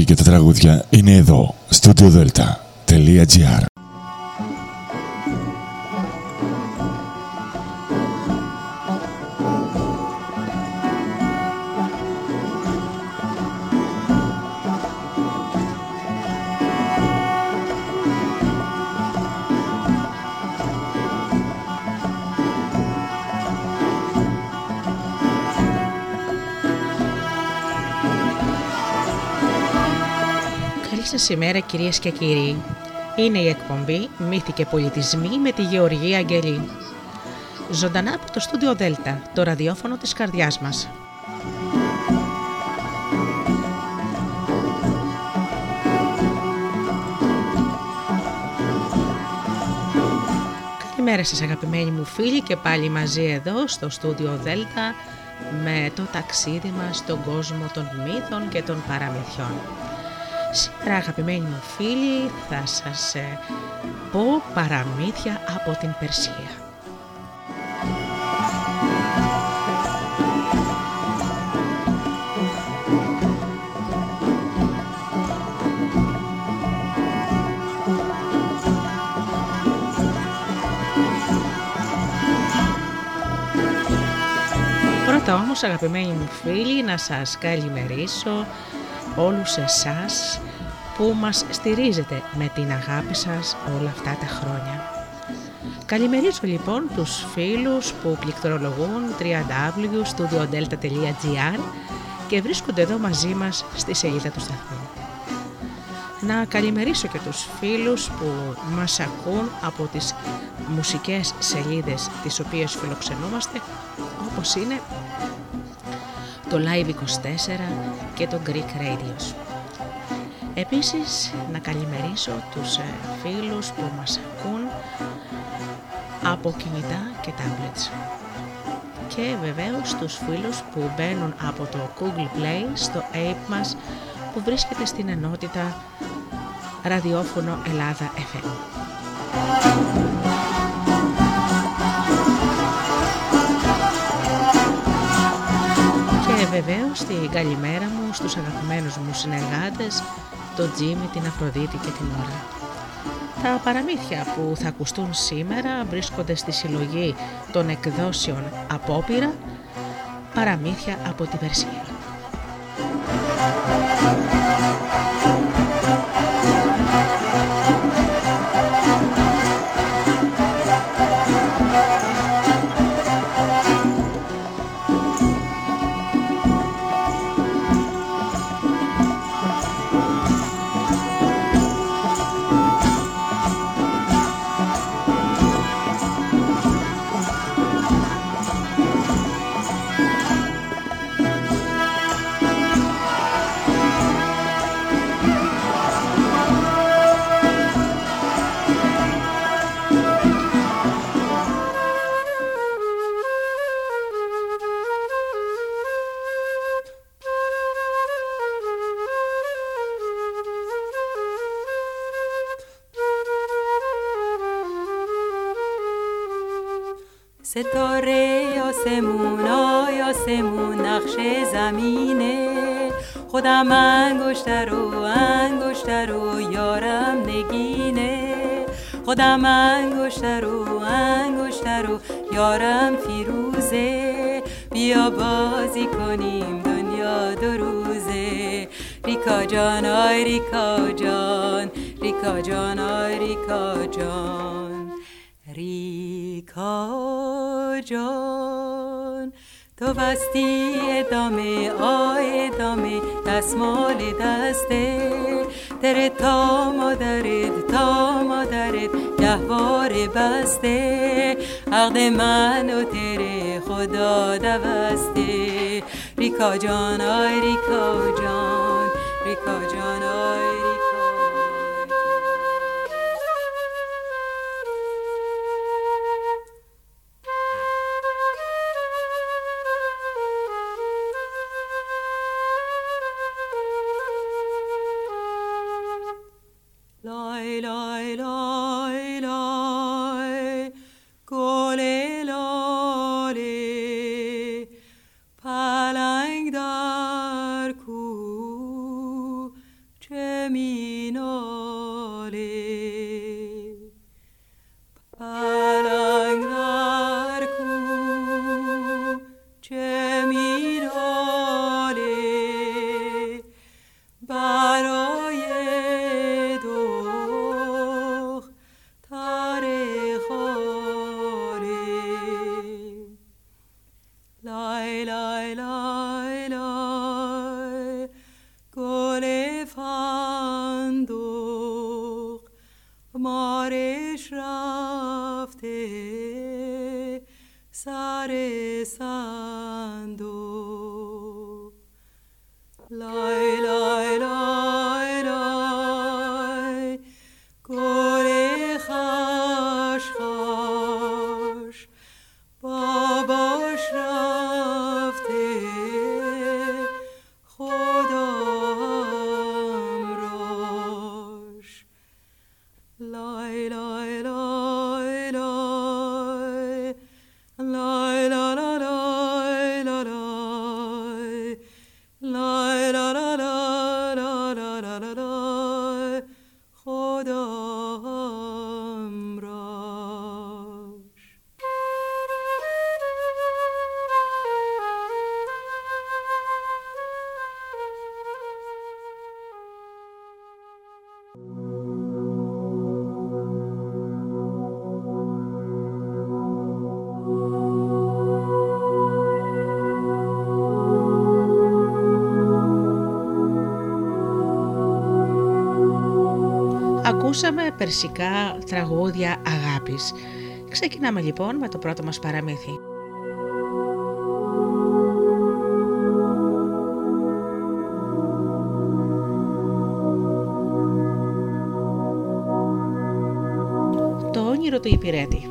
μουσική και τα τραγούδια είναι εδώ, studiodelta.gr σήμερα κυρίες και κύριοι. Είναι η εκπομπή «Μύθοι και πολιτισμοί» με τη Γεωργία Αγγελή. Ζωντανά από το στούντιο Δέλτα, το ραδιόφωνο της καρδιάς μας. Καλημέρα σας αγαπημένοι μου φίλοι και πάλι μαζί εδώ στο στούντιο Δέλτα με το ταξίδι μας στον κόσμο των μύθων και των παραμυθιών. Σήμερα αγαπημένοι μου φίλοι θα σας ε, πω παραμύθια από την Περσία. Πρώτα όμως αγαπημένοι μου φίλοι να σας καλημερίσω όλους εσάς που μας στηρίζετε με την αγάπη σας όλα αυτά τα χρόνια. Καλημερίζω λοιπόν τους φίλους που πληκτρολογούν www.studiodelta.gr και βρίσκονται εδώ μαζί μας στη σελίδα του σταθμού. Να καλημερίσω και τους φίλους που μας ακούν από τις μουσικές σελίδες τις οποίες φιλοξενούμαστε όπως είναι το Live24 και το Greek Radios. Επίσης να καλημερίσω τους ε, φίλους που μας ακούν από κινητά και tablets. Και βεβαίως τους φίλους που μπαίνουν από το Google Play στο app μας που βρίσκεται στην ενότητα ραδιόφωνο Ελλάδα FM. Βεβαίως την καλημέρα μου στους αγαπημένους μου συνεργάτες, τον Τζίμι, την Αφροδίτη και την Ωρα. Τα παραμύθια που θα ακουστούν σήμερα βρίσκονται στη συλλογή των εκδόσεων Απόπειρα, παραμύθια από τη Περσία. ستاره آسمون آی آسمون نقش زمینه. خودم انگشتر و انگشتر و یارم نگینه. خودم انگشتر و انگشتر و یارم فیروزه. بیا بازی کنیم دنیا دو روزه. ریکا جان آی ریکا جان. ریکا جان آی ریکا جان. ریکا جان. تو بستی ادامه آی ادامه دستمال دسته. در تا مادرت تا مادرت گهوار بسته. عقد من و تره خدا دوسته. ریکا جان آی ریکا جان ریکا جان آی περσικά τραγούδια αγάπης. Ξεκινάμε λοιπόν με το πρώτο μας παραμύθι. Το όνειρο του υπηρέτη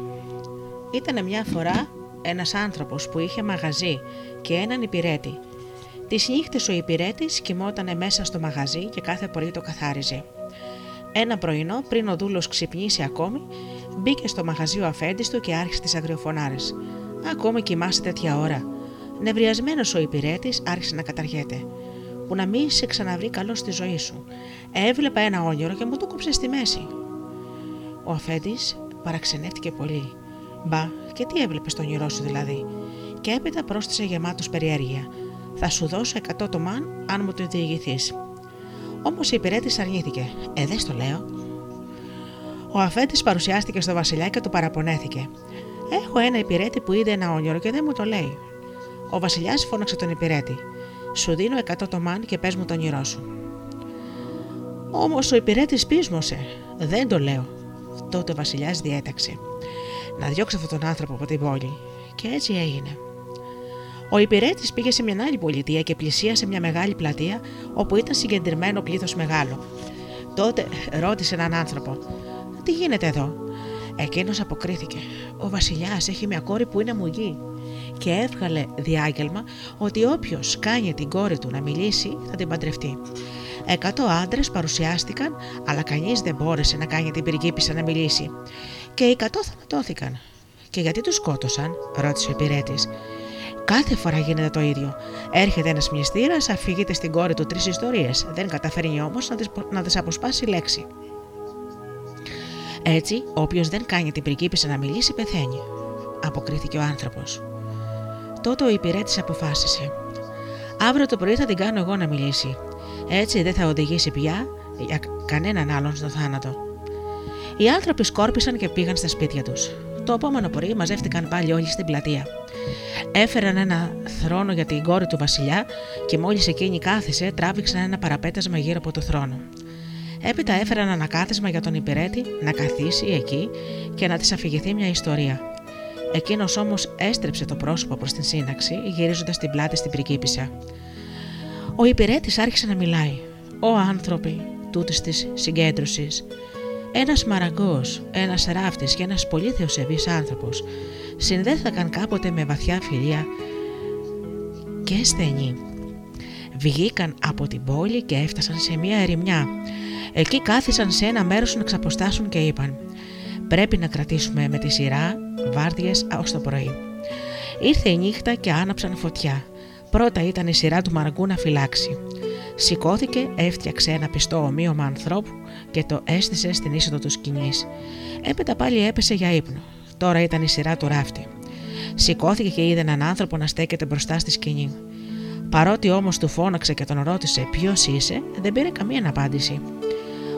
Ήταν μια φορά ένας άνθρωπος που είχε μαγαζί και έναν υπηρέτη. Τις νύχτες ο υπηρέτης κοιμότανε μέσα στο μαγαζί και κάθε πρωί το καθάριζε. Ένα πρωινό, πριν ο δούλος ξυπνήσει ακόμη, μπήκε στο μαγαζί ο αφέντη του και άρχισε τις αγριοφωνάρες. Ακόμη κοιμάσαι τέτοια ώρα. Νευριασμένος ο υπηρέτης άρχισε να καταργέται. Που να μην σε ξαναβρει καλός στη ζωή σου. Έβλεπα ένα όνειρο και μου το κόψε στη μέση. Ο αφέντης παραξενεύτηκε πολύ. Μπα, και τι έβλεπες στο όνειρό σου δηλαδή. Και έπειτα πρόσθεσε γεμάτος περιέργεια. Θα σου δώσω 100 το μαν αν μου το διηγηθείς. Όμως η υπηρέτη αρνήθηκε. Ε, δεν στο λέω. Ο αφέντης παρουσιάστηκε στο Βασιλιά και του παραπονέθηκε. Έχω ένα υπηρέτη που είδε ένα όνειρο και δεν μου το λέει. Ο Βασιλιάς φώναξε τον υπηρέτη. Σου δίνω 100 το μάν και πες μου το όνειρό σου. Όμως ο υπηρέτης πείσμωσε. Δεν το λέω. Τότε ο Βασιλιάς διέταξε. Να διώξει αυτόν τον άνθρωπο από την πόλη. Και έτσι έγινε. Ο υπηρέτης πήγε σε μια άλλη πολιτεία και πλησίασε μια μεγάλη πλατεία όπου ήταν συγκεντρωμένο πλήθος μεγάλο. Τότε ρώτησε έναν άνθρωπο: Τι γίνεται εδώ; Εκείνος αποκρίθηκε: Ο Βασιλιάς έχει μια κόρη που είναι μουγή. Και έβγαλε διάγγελμα ότι όποιος κάνει την κόρη του να μιλήσει θα την παντρευτεί. Εκατό άντρες παρουσιάστηκαν, αλλά κανείς δεν μπόρεσε να κάνει την πριγκίπισσα να μιλήσει. Και οι εκατό θανατώθηκαν. Και γιατί τους σκότωσαν, ρώτησε ο υπηρέτης. Κάθε φορά γίνεται το ίδιο. Έρχεται ένας μυστήρας, αφηγείται στην κόρη του τρεις ιστορίες. Δεν καταφέρνει όμως να τις αποσπάσει λέξη. Έτσι, όποιος δεν κάνει την πριγκίπισσα να μιλήσει, πεθαίνει. Αποκρίθηκε ο άνθρωπος. Τότε ο υπηρέτης αποφάσισε. Αύριο το πρωί θα την κάνω εγώ να μιλήσει. Έτσι δεν θα οδηγήσει πια για κανέναν άλλον στο θάνατο. Οι άνθρωποι σκόρπισαν και πήγαν στα σπίτια τους. Το επόμενο πρωί μαζεύτηκαν πάλι όλοι στην πλατεία. Έφεραν ένα θρόνο για την κόρη του Βασιλιά και μόλις εκείνη κάθισε, τράβηξαν ένα παραπέτασμα γύρω από το θρόνο. Έπειτα έφεραν ένα κάθισμα για τον υπηρέτη να καθίσει εκεί και να της αφηγηθεί μια ιστορία. Εκείνος όμως έστρεψε το πρόσωπο προς την σύναξη, γυρίζοντας την πλάτη στην πρικίπισσα. Ο υπηρέτης άρχισε να μιλάει. Ω άνθρωποι τούτης της συγκέντρωσης, ένας μαραγκός, ένας ράφτης και ένας πολύ θεοσεβή άνθρωπος συνδέθηκαν κάποτε με βαθιά φιλία και στενή. Βγήκαν από την πόλη και έφτασαν σε μια ερημιά. Εκεί κάθισαν σε ένα μέρος να ξαποστάσουν και είπαν «Πρέπει να κρατήσουμε με τη σειρά βάρδιες ως το πρωί». Ήρθε η νύχτα και άναψαν φωτιά. Πρώτα ήταν η σειρά του Μαραγκού να φυλάξει. Σηκώθηκε, έφτιαξε ένα πιστό ομοίωμα ανθρώπου και το έστησε στην είσοδο του σκηνής. Έπειτα πάλι έπεσε για ύπνο. Τώρα ήταν η σειρά του ράφτη. Σηκώθηκε και είδε έναν άνθρωπο να στέκεται μπροστά στη σκηνή. Παρότι όμως του φώναξε και τον ρώτησε ποιος είσαι, δεν πήρε καμία απάντηση.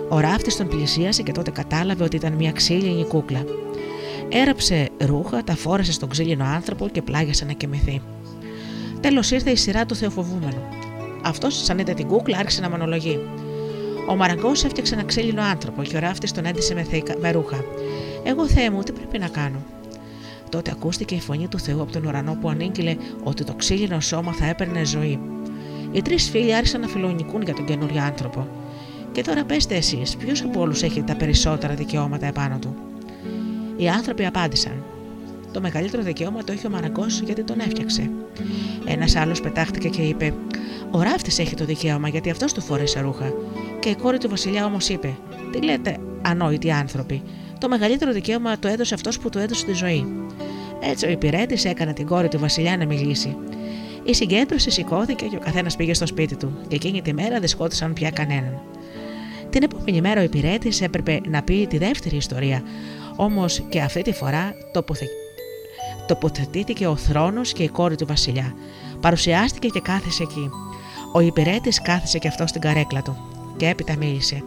Ο ράφτης τον πλησίασε και τότε κατάλαβε ότι ήταν μια ξύλινη κούκλα. Έραψε ρούχα, τα φόρεσε στον ξύλινο άνθρωπο και πλάγιασε να κοιμηθεί. Τέλος ήρθε η σειρά του Θεοφοβούμενου. Αυτός, σαν είδε την κούκλα, άρχισε να μονολογεί. Ο Μαραγκός έφτιαξε ένα ξύλινο άνθρωπο και ο ράφτης τον έντυσε με, με ρούχα. Εγώ, Θεέ μου, τι πρέπει να κάνω; Τότε ακούστηκε η φωνή του Θεού από τον ουρανό που ανήγγειλε ότι το ξύλινο σώμα θα έπαιρνε ζωή. Οι τρεις φίλοι άρχισαν να φιλονικούν για τον καινούριο άνθρωπο. Και τώρα πέστε εσείς, ποιος από όλους έχει τα περισσότερα δικαιώματα επάνω του; Οι άνθρωποι απάντησαν. Το μεγαλύτερο δικαίωμα το έχει ο Μαραγκός γιατί τον έφτιαξε. Ένας άλλος πετάχτηκε και είπε: Ο ράφτη έχει το δικαίωμα γιατί αυτός του φόρεσε ρούχα. Και η κόρη του Βασιλιά όμως είπε: Τι λέτε, ανόητοι άνθρωποι, το μεγαλύτερο δικαίωμα το έδωσε αυτός που του έδωσε τη ζωή. Έτσι ο υπηρέτης έκανε την κόρη του Βασιλιά να μιλήσει. Η συγκέντρωση σηκώθηκε και ο καθένας πήγε στο σπίτι του, και εκείνη τη μέρα δεν σκότωσαν πια κανέναν. Την επόμενη μέρα ο υπηρέτης έπρεπε να πει τη δεύτερη ιστορία, όμως και αυτή τη φορά τοποθε... τοποθετήθηκε ο θρόνος και η κόρη του Βασιλιά. Παρουσιάστηκε και κάθισε εκεί. Ο υπηρέτης κάθισε και αυτό στην καρέκλα του και έπειτα μίλησε.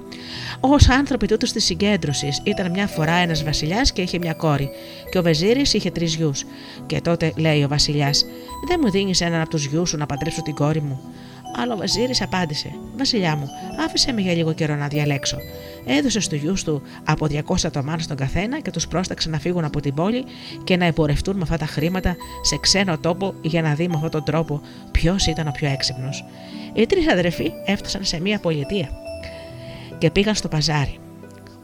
Ω άνθρωποι τούτους της συγκέντρωσης ήταν μια φορά ένας βασιλιάς και είχε μια κόρη, και ο Βεζίρης είχε τρεις γιους. Και τότε λέει ο βασιλιάς: Δεν μου δίνεις έναν από τους γιους σου να παντρέψω την κόρη μου. Αλλά ο Βαζίρης απάντησε: Βασιλιά μου, άφησε με για λίγο καιρό να διαλέξω. Έδωσε στους γιους του από 200 τομάν στον καθένα και τους πρόσταξε να φύγουν από την πόλη και να εμπορευτούν με αυτά τα χρήματα σε ξένο τόπο για να δει με αυτόν τον τρόπο ποιος ήταν ο πιο έξυπνος. Οι τρεις αδερφοί έφτασαν σε μία πολιτεία και πήγαν στο παζάρι.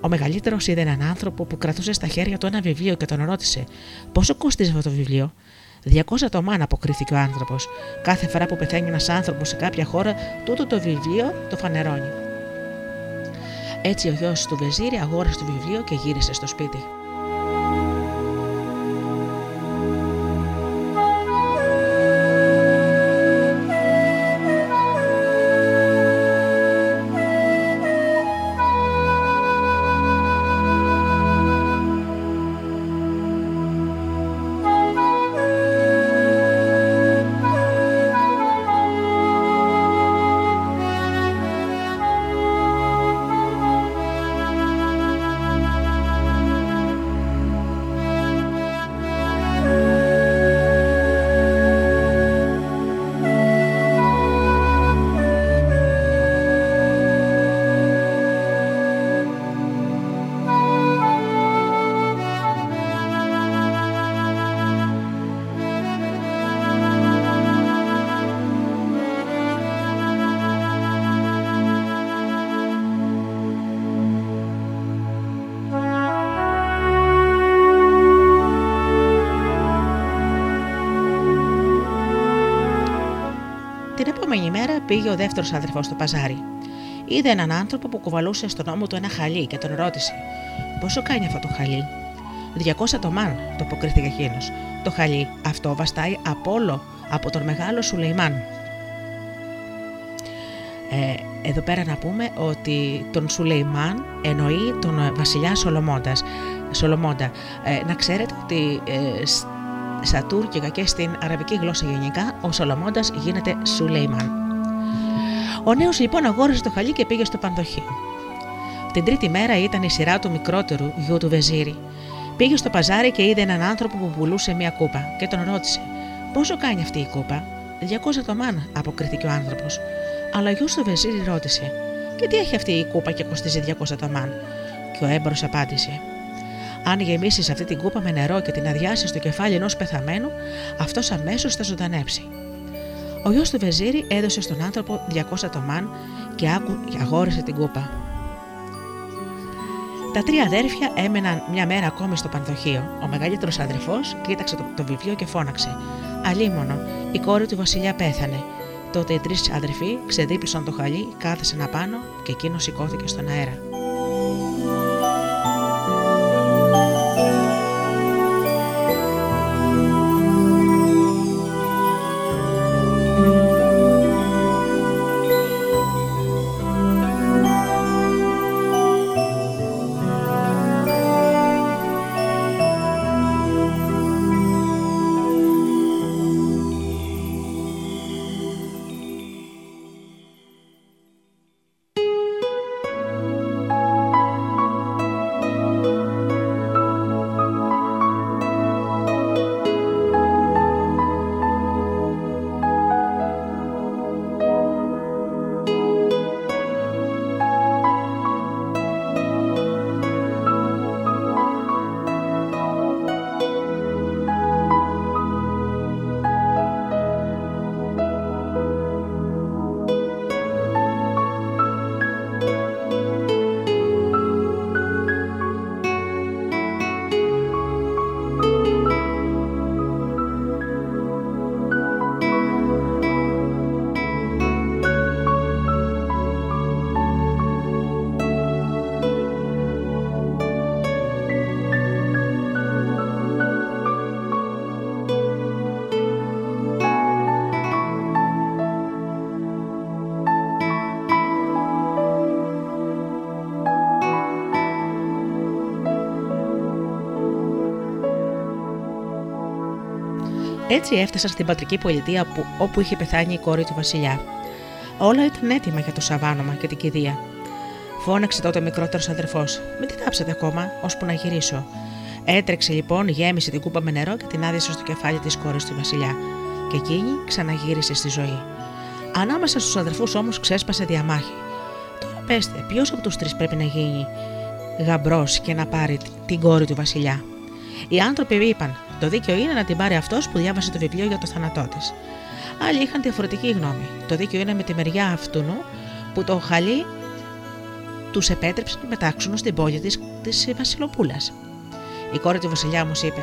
Ο μεγαλύτερος είδε έναν άνθρωπο που κρατούσε στα χέρια του ένα βιβλίο και τον ρώτησε: Πόσο κόστιζε αυτό το βιβλίο; 200 τομάν, αποκρίθηκε ο άνθρωπος. Κάθε φορά που πεθαίνει ένας άνθρωπος σε κάποια χώρα, τούτο το βιβλίο το φανερώνει. Έτσι ο γιος του Βεζίρι αγόρασε το βιβλίο και γύρισε στο σπίτι. Πήγε ο δεύτερος αδερφός στο παζάρι. Είδε έναν άνθρωπο που κουβαλούσε στον ώμο του ένα χαλί και τον ρώτησε: Πόσο κάνει αυτό το χαλί; 200 τομάν, το αποκρίθηκε εκείνος. Το χαλί αυτό βαστάει από όλο από τον μεγάλο Σουλεϊμάν. Ε, εδώ πέρα να πούμε ότι τον Σουλεϊμάν εννοεί τον βασιλιά Σολομώντας. Σολομώντα. Ε, να ξέρετε ότι ε, στα τουρκικά και στην αραβική γλώσσα γενικά ο Σολομώντας γίνεται Σουλεϊμάν. Ο νέος λοιπόν αγόρασε το χαλί και πήγε στο πανδοχείο. Την τρίτη μέρα ήταν η σειρά του μικρότερου γιου του Βεζίρι. Πήγε στο παζάρι και είδε έναν άνθρωπο που πουλούσε μια κούπα και τον ρώτησε: Πόσο κάνει αυτή η κούπα; 200 τομάν, αποκρίθηκε ο άνθρωπος. Αλλά ο γιο του Βεζίρι ρώτησε: Και τι έχει αυτή η κούπα και κοστίζει 200 τομάν. Και ο έμπορο απάντησε: Αν γεμίσεις αυτή την κούπα με νερό και την αδειάσεις στο κεφάλι ενός πεθαμένου, αυτός αμέσως θα ζωντανέψει. Ο γιος του Βεζίρι έδωσε στον άνθρωπο 200 τομάν και άκου και αγόρισε την κούπα. Τα τρία αδέρφια έμεναν μια μέρα ακόμη στο πανδοχείο. Ο μεγαλύτερος αδερφός κοίταξε το, το βιβλίο και φώναξε: Αλίμονο, η κόρη του Βασιλιά πέθανε. Τότε οι τρεις αδερφοί ξεδίπλωσαν το χαλί, κάθεσαν απάνω και εκείνος σηκώθηκε στον αέρα. Έτσι έφτασαν στην πατρική πολιτεία που, όπου είχε πεθάνει η κόρη του Βασιλιά. Όλα ήταν έτοιμα για το σαβάνομα και την κηδεία. Φώναξε τότε ο μικρότερος αδερφός: Με τι τάψατε ακόμα, ώσπου να γυρίσω. Έτρεξε λοιπόν, γέμισε την κούπα με νερό και την άδειασε στο κεφάλι της κόρης του Βασιλιά. Και εκείνη ξαναγύρισε στη ζωή. Ανάμεσα στους αδερφούς όμως ξέσπασε διαμάχη. Τώρα πέστε, ποιος από τους τρεις πρέπει να γίνει γαμπρός και να πάρει την κόρη του Βασιλιά; Οι άνθρωποι είπαν: Το δίκαιο είναι να την πάρει αυτός που διάβασε το βιβλίο για το θάνατό της. Άλλοι είχαν διαφορετική γνώμη. Το δίκαιο είναι με τη μεριά αυτού που το χαλί τους επέτρεψε να μετάξουν στην πόλη της της Βασιλοπούλας. Η κόρη του Βασιλιά όμως είπε: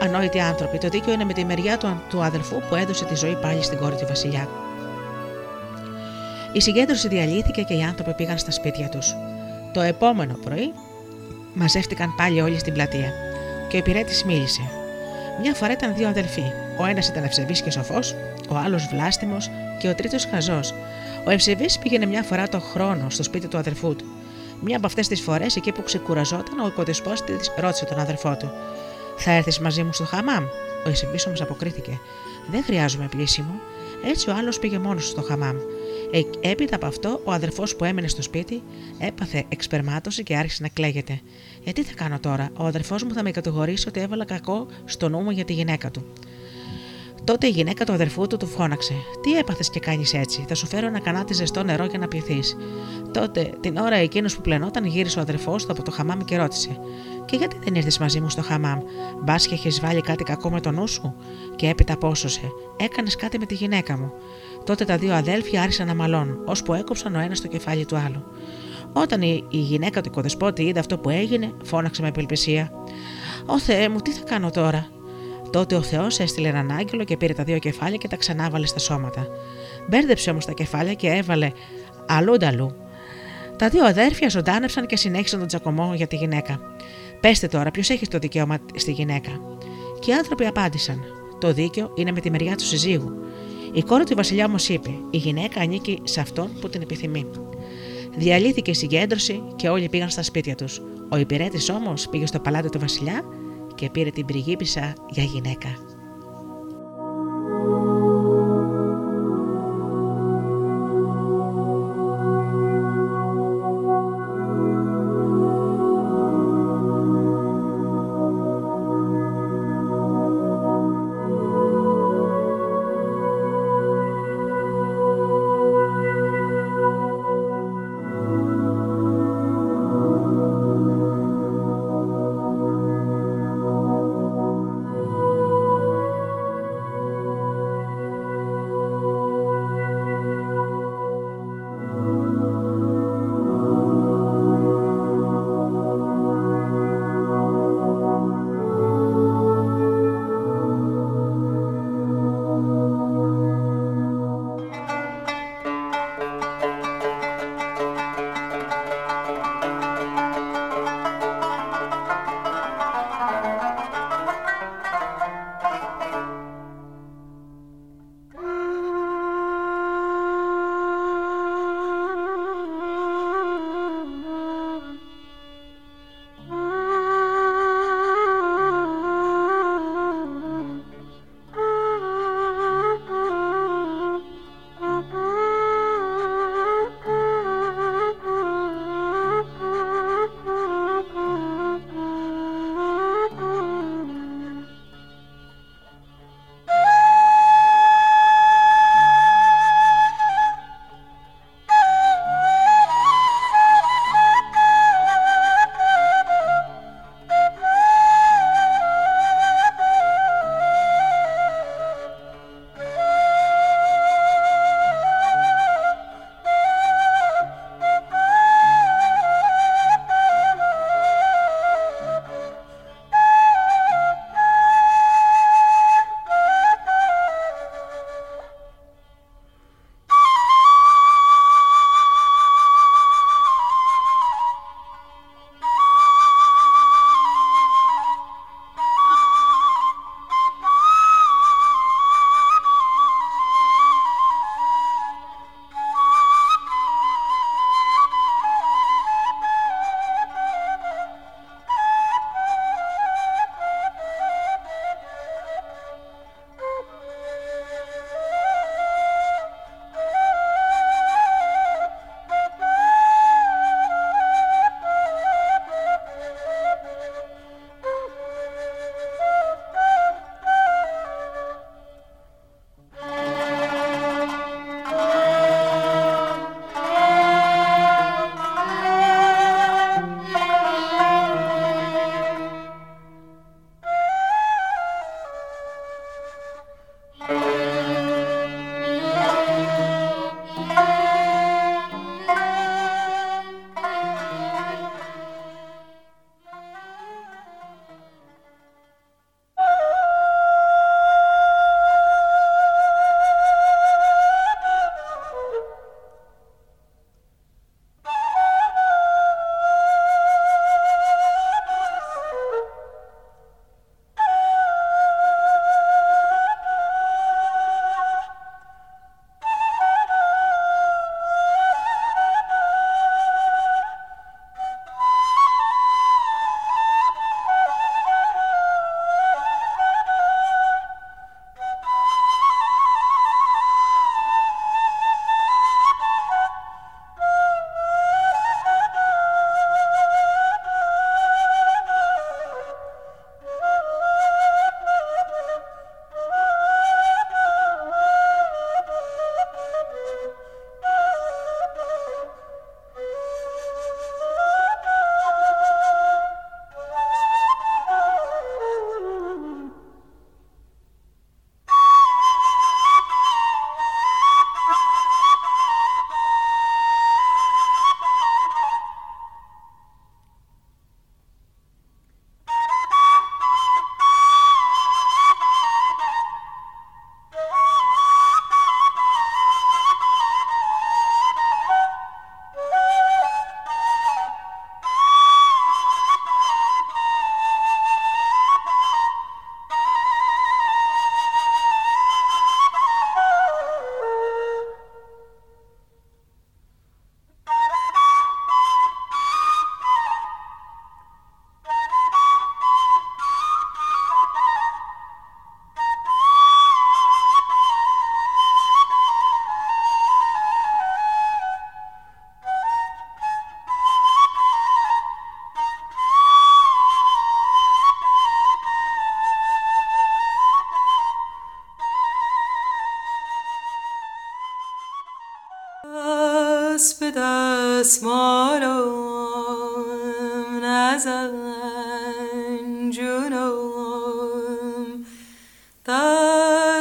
Ανόητοι άνθρωποι, το δίκαιο είναι με τη μεριά του, του αδελφού που έδωσε τη ζωή πάλι στην κόρη του Βασιλιά. Η συγκέντρωση διαλύθηκε και οι άνθρωποι πήγαν στα σπίτια τους. Το επόμενο πρωί μαζεύτηκαν πάλι όλοι στην πλατεία και ο υπηρέτης μίλησε. Μια φορά ήταν δύο αδελφοί. Ο ένας ήταν ευσεβής και σοφός, ο άλλος βλάστημος και ο τρίτος χαζός. Ο ευσεβής πήγαινε μια φορά το χρόνο στο σπίτι του αδερφού του. Μια από αυτές τις φορές, εκεί που ξεκουραζόταν, ο οικοδεσπότη ρώτησε τον αδερφό του: Θα έρθεις μαζί μου στο χαμάμ; Ο ευσεβής όμως αποκρίθηκε: Δεν χρειάζομαι πλήσιμο. Έτσι ο άλλος πήγε μόνος στο χαμάμ. Ε, έπειτα από αυτό, ο αδερφός που έμενε στο σπίτι έπαθε εξπερμάτωση και άρχισε να κλαίγεται. Γιατί θα κάνω τώρα, ο αδερφός μου θα με κατηγορήσει ότι έβαλα κακό στο νου μου για τη γυναίκα του. Τότε η γυναίκα του αδερφού του του φώναξε: Τι έπαθες και κάνεις έτσι, θα σου φέρω ένα κανάτι ζεστό νερό για να πιθεί. Τότε, την ώρα εκείνος που πλενόταν, γύρισε ο αδερφός του από το χαμάμ και ρώτησε: Και γιατί δεν ήρθες μαζί μου στο χαμάμ, μπας και έχεις βάλει κάτι κακό με το νου σου; Και έπειτα πόσωσε, έκανες κάτι με τη γυναίκα μου. Τότε τα δύο αδέλφια άρχισαν να μαλώνουν, ώσπου έκοψαν ο ένας το κεφάλι του άλλου. Όταν η, η γυναίκα του οικοδεσπότη είδε αυτό που έγινε, φώναξε με απελπισία. Ω Θεέ μου, τι θα κάνω τώρα; Τότε ο Θεός έστειλε έναν άγγελο και πήρε τα δύο κεφάλια και τα ξανάβαλε στα σώματα. Μπέρδεψε όμως τα κεφάλια και έβαλε αλλούνταλου. Τα δύο αδέρφια ζωντάνεψαν και συνέχισαν τον τσακωμό για τη γυναίκα. Πέστε τώρα, ποιος έχει το δικαίωμα στη γυναίκα; Και οι άνθρωποι απάντησαν: Το δίκαιο είναι με τη μεριά του συζύγου. Η κόρη του Βασιλιά όμως είπε: Η γυναίκα ανήκει σε αυτόν που την επιθυμεί. Διαλύθηκε η συγκέντρωση και όλοι πήγαν στα σπίτια τους. Ο υπηρέτης όμως πήγε στο παλάτι του Βασιλιά και πήρε την πριγκίπισσα για γυναίκα.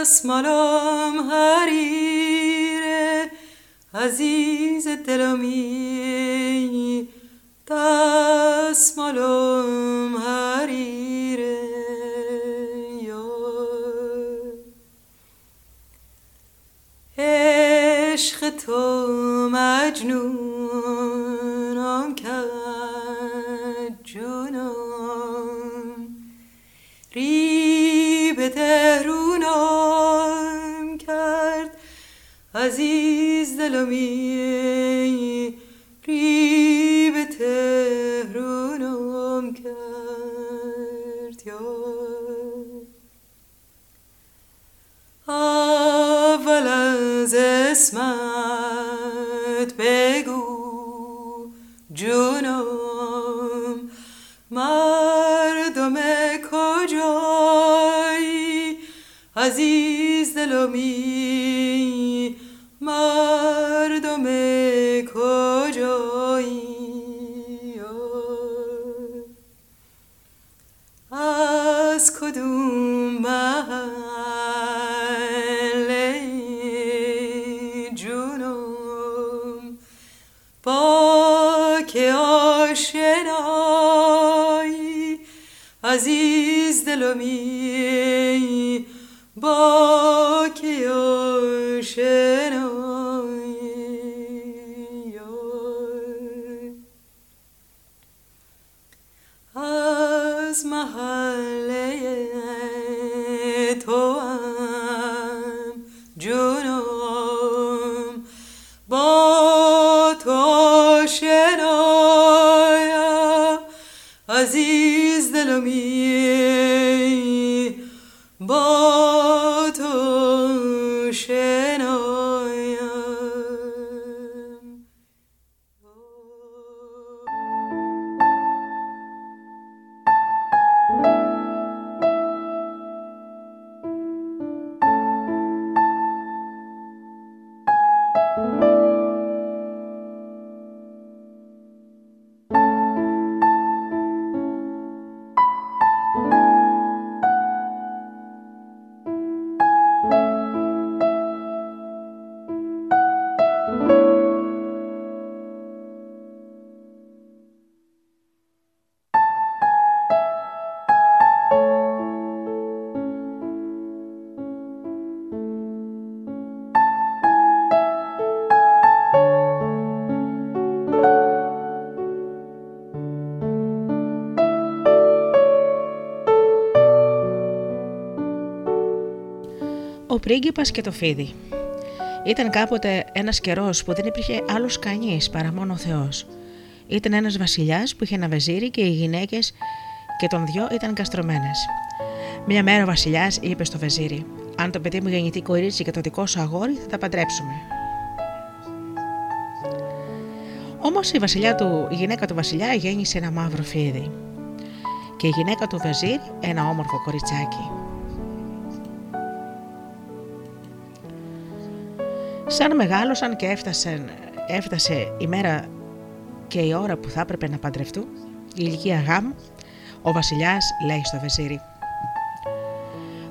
دستمالم حریره. عزیز دلمی دستمالم حریره. عشق تو مجنونم دلمی ری به تهرونم کرد یا اول از اسمت بگو جونم. مردم کجایی؟ عزیز دلمی مردم کجایی؟ از کدوم محله جونم با که آشنایی؟ عزیز دلمی با که آشنایی πρίγκιπας και το φίδι. Ήταν κάποτε ένας καιρός που δεν υπήρχε άλλος κανείς παρά μόνο ο Θεός. Ήταν ένας βασιλιάς που είχε ένα βεζίρι και οι γυναίκες και των δυο ήταν καστρωμένες. Μια μέρα ο βασιλιάς είπε στο βεζίρι: Αν το παιδί μου γεννηθεί κορίτσι και το δικό σου αγόρι, θα τα παντρέψουμε. Όμως η, βασιλιά του, η γυναίκα του βασιλιά γέννησε ένα μαύρο φίδι. Και η γυναίκα του βεζίρι ένα όμορφο κοριτσάκι. Σαν μεγάλωσαν και έφτασαν, έφτασε η μέρα και η ώρα που θα έπρεπε να παντρευτούν, η ηλικία γάμου, ο βασιλιάς λέει στο βεζίρι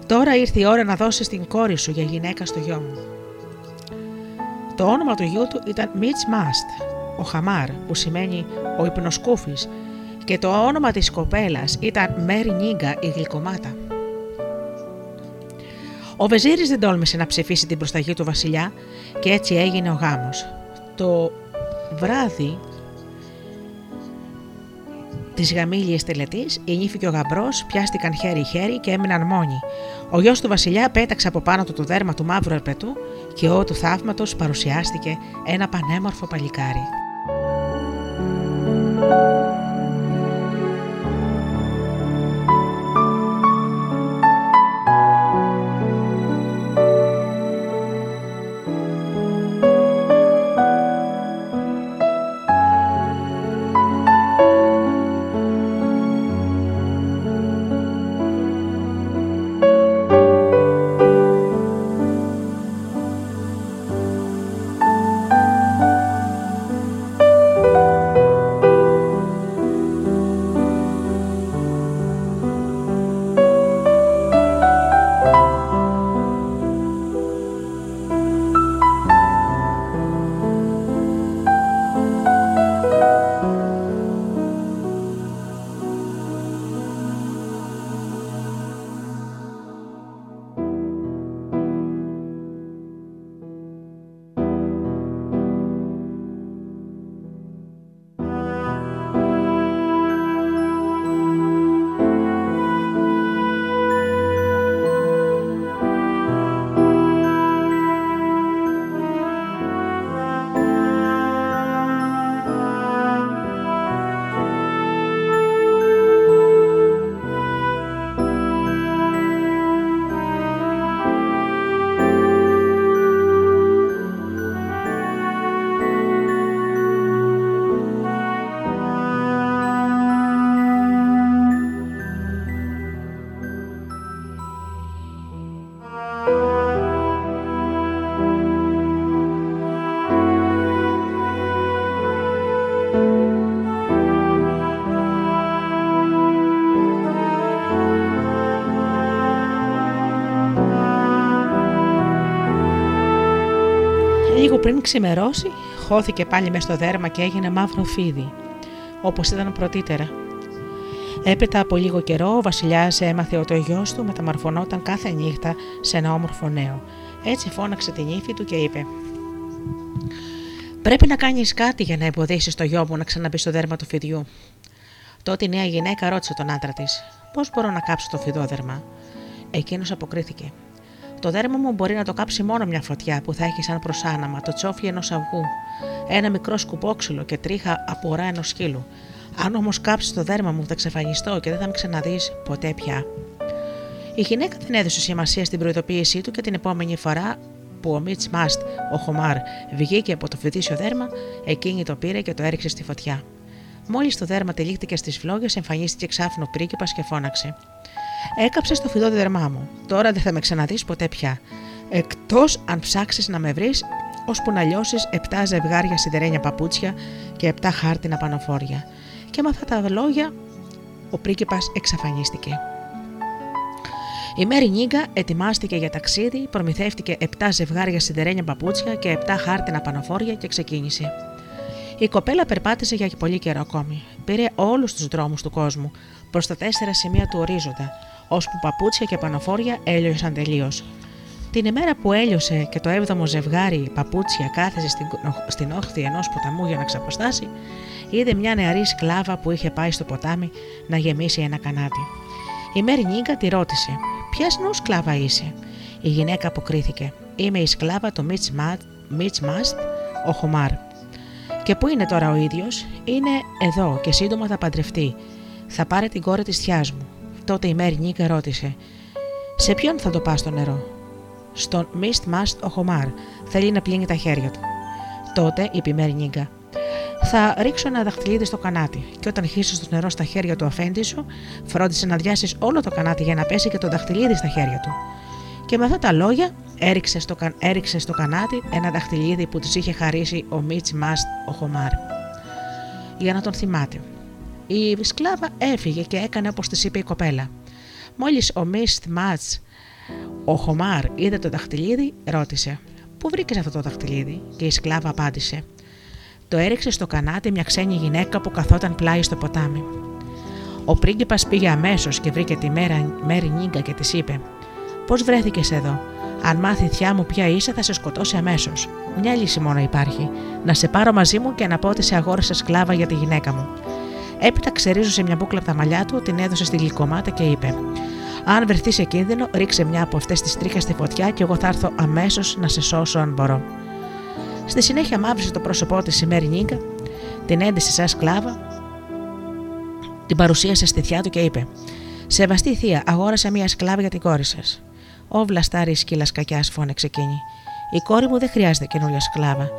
«Τώρα ήρθε η ώρα να δώσεις την κόρη σου για γυναίκα στο γιο μου». Το όνομα του γιού του ήταν Μίτς Μάστ, ο Χαμάρ που σημαίνει ο υπνοσκούφης και το όνομα της κοπέλας ήταν Μέρι Νίγκα η γλυκομάτα. Ο Βεζίρης δεν τόλμησε να ψηφίσει την προσταγή του βασιλιά και έτσι έγινε ο γάμος. Το βράδυ της γαμήλιε τελετής, η νύφη και ο γαμπρός πιάστηκαν χέρι-χέρι και έμειναν μόνοι. Ο γιος του Βασιλιά πέταξε από πάνω του το δέρμα του μαύρου ερπετού και ο του θαύματος παρουσιάστηκε ένα πανέμορφο παλικάρι. Ξημερώσει, χώθηκε πάλι μες στο δέρμα και έγινε μαύρο φίδι, όπως ήταν πρωτήτερα. Έπειτα από λίγο καιρό, ο Βασιλιάς έμαθε ότι ο γιος του μεταμορφωνόταν κάθε νύχτα σε ένα όμορφο νέο. Έτσι φώναξε την ύφη του και είπε: Πρέπει να κάνεις κάτι για να εμποδίσεις το γιο μου να ξαναμπεί στο δέρμα του φιδιού. Τότε η νέα γυναίκα ρώτησε τον άντρα της: Πώς μπορώ να κάψω το φιδόδερμα; Εκείνος αποκρίθηκε: Το δέρμα μου μπορεί να το κάψει μόνο μια φωτιά που θα έχει σαν προσάναμα το τσόφι ενός αυγού, ένα μικρό σκουπόξυλο και τρίχα από ωρά ενός σκύλου. Αν όμως κάψεις το δέρμα μου, θα ξεφανιστώ και δεν θα με ξαναδείς ποτέ πια. Η γυναίκα δεν έδωσε σημασία στην προειδοποίησή του και την επόμενη φορά που ο Μίτ Μάστ, ο Χομάρ, βγήκε από το φυτίσιο δέρμα, εκείνη το πήρε και το έριξε στη φωτιά. Μόλις το δέρμα τελείχτηκε στις φλόγες, εμφανίστηκε ξάφνο πρίγκιπας και φώναξε. Έκαψε το φιδό δερμά μου. Τώρα δεν θα με ξαναδείς ποτέ πια. Εκτός αν ψάξεις να με βρεις, ώσπου να λιώσεις 7 ζευγάρια σιδερένια παπούτσια και 7 χάρτινα πανοφόρια. Και με αυτά τα λόγια ο πρίγκιπας εξαφανίστηκε. Η Μέρι Νίγκα ετοιμάστηκε για ταξίδι, προμηθεύτηκε 7 ζευγάρια σιδερένια παπούτσια και 7 χάρτινα πανοφόρια και ξεκίνησε. Η κοπέλα περπάτησε για πολύ καιρό ακόμη. Πήρε όλους τους δρόμους του κόσμου προς τα τέσσερα σημεία του ορίζοντα, ώσπου παπούτσια και πανοφόρια έλειωσαν τελείως. Την ημέρα που έλειωσε και το έβδομο ζευγάρι παπούτσια κάθεσε στην, στην όχθη ενός ποταμού για να ξαποστάσει, είδε μια νεαρή σκλάβα που είχε πάει στο ποτάμι να γεμίσει ένα κανάτι. Η Μέρι Νίγκα τη ρώτησε: Ποια νου σκλάβα είσαι, Η γυναίκα αποκρίθηκε: Είμαι η σκλάβα του Μίτ Μάστ, ο Χομάρ. Και πού είναι τώρα ο ίδιος, Είναι εδώ και σύντομα θα παντρευτεί. Θα πάρει την κόρη της θιά μου. Τότε η Μέρι Νίκα ρώτησε: Σε ποιον θα το πας στο νερό, Στον Μίστ Μάστ ο Χομάρ. Θέλει να πλύνει τα χέρια του. Τότε είπε η Μέρι Νίκα: Θα ρίξω ένα δαχτυλίδι στο κανάτι, και όταν χύσει το νερό στα χέρια του αφέντη σου, φρόντισε να διάσει όλο το κανάτι για να πέσει και το δαχτυλίδι στα χέρια του. Και με αυτά τα λόγια έριξε στο, έριξε στο κανάτι ένα δαχτυλίδι που της είχε χαρίσει ο Μίτς Μάστ ο Χομάρ. Για να τον θυμάται. Η σκλάβα έφυγε και έκανε όπως της είπε η κοπέλα. Μόλις ο Μίτς Μάστ ο Χομάρ είδε το δαχτυλίδι, ρώτησε «Πού βρήκες αυτό το δαχτυλίδι» και η σκλάβα απάντησε «Το έριξε στο κανάτι μια ξένη γυναίκα που καθόταν πλάι στο ποτάμι». Ο πρίγκιπας πήγε αμέσως και βρήκε τη Μέρη Νίγκα και της είπε Πώς βρέθηκες εδώ; Αν μάθει η θιά μου ποια είσαι, θα σε σκοτώσει αμέσως. Μια λύση μόνο υπάρχει. Να σε πάρω μαζί μου και να πω ότι σε αγόρασε σκλάβα για τη γυναίκα μου. Έπειτα ξερίζωσε μια μπούκλα από τα μαλλιά του, την έδωσε στη γλυκομάτα και είπε: Αν βρεθείς σε κίνδυνο, ρίξε μια από αυτές τις τρίχες στη φωτιά και εγώ θα έρθω αμέσως να σε σώσω αν μπορώ. Στη συνέχεια μαύρισε το πρόσωπό της η Μέρι Νίγκα, την έντυσε σαν σκλάβα, την παρουσίασε στη θιά του και είπε: Σεβαστή θεία, αγόρασα μια σκλάβα για την κόρη σας. Ω βλαστάρι σκύλα κακιά, φώνεξε εκείνη. Η κόρη μου δεν χρειάζεται καινούρια σκλάβα.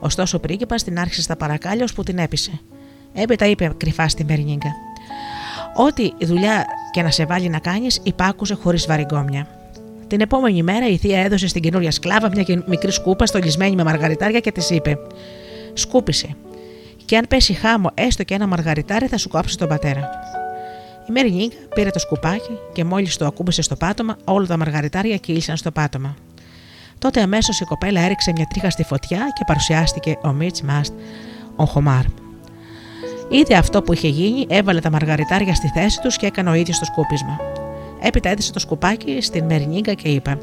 Ωστόσο ο πρίγκιπας την άρχισε στα παρακάλια που την έπεισε. Έπειτα είπε κρυφά στην Περνίγκα. Ό,τι δουλειά και να σε βάλει να κάνεις, υπάκουσε χωρίς βαριγκόμια. Την επόμενη μέρα η θεία έδωσε στην καινούρια σκλάβα μια μικρή σκούπα στολισμένη με μαργαριτάρια και της είπε: Σκούπισε. Και αν πέσει χάμο έστω και ένα μαργαριτάρι, θα σου κόψει τον πατέρα. Η Μέρι Νίγκα πήρε το σκουπάκι και μόλις το ακούμπησε στο πάτωμα, όλα τα μαργαριτάρια κύλησαν στο πάτωμα. Τότε αμέσως η κοπέλα έριξε μια τρίχα στη φωτιά και παρουσιάστηκε ο Μίτ Μάστ, ο Χομάρ. Είδε αυτό που είχε γίνει, έβαλε τα μαργαριτάρια στη θέση τους και έκανε ο ίδιος το σκούπισμα. Έπειτα έδεσε το σκουπάκι στην Μερινίγκα και είπε: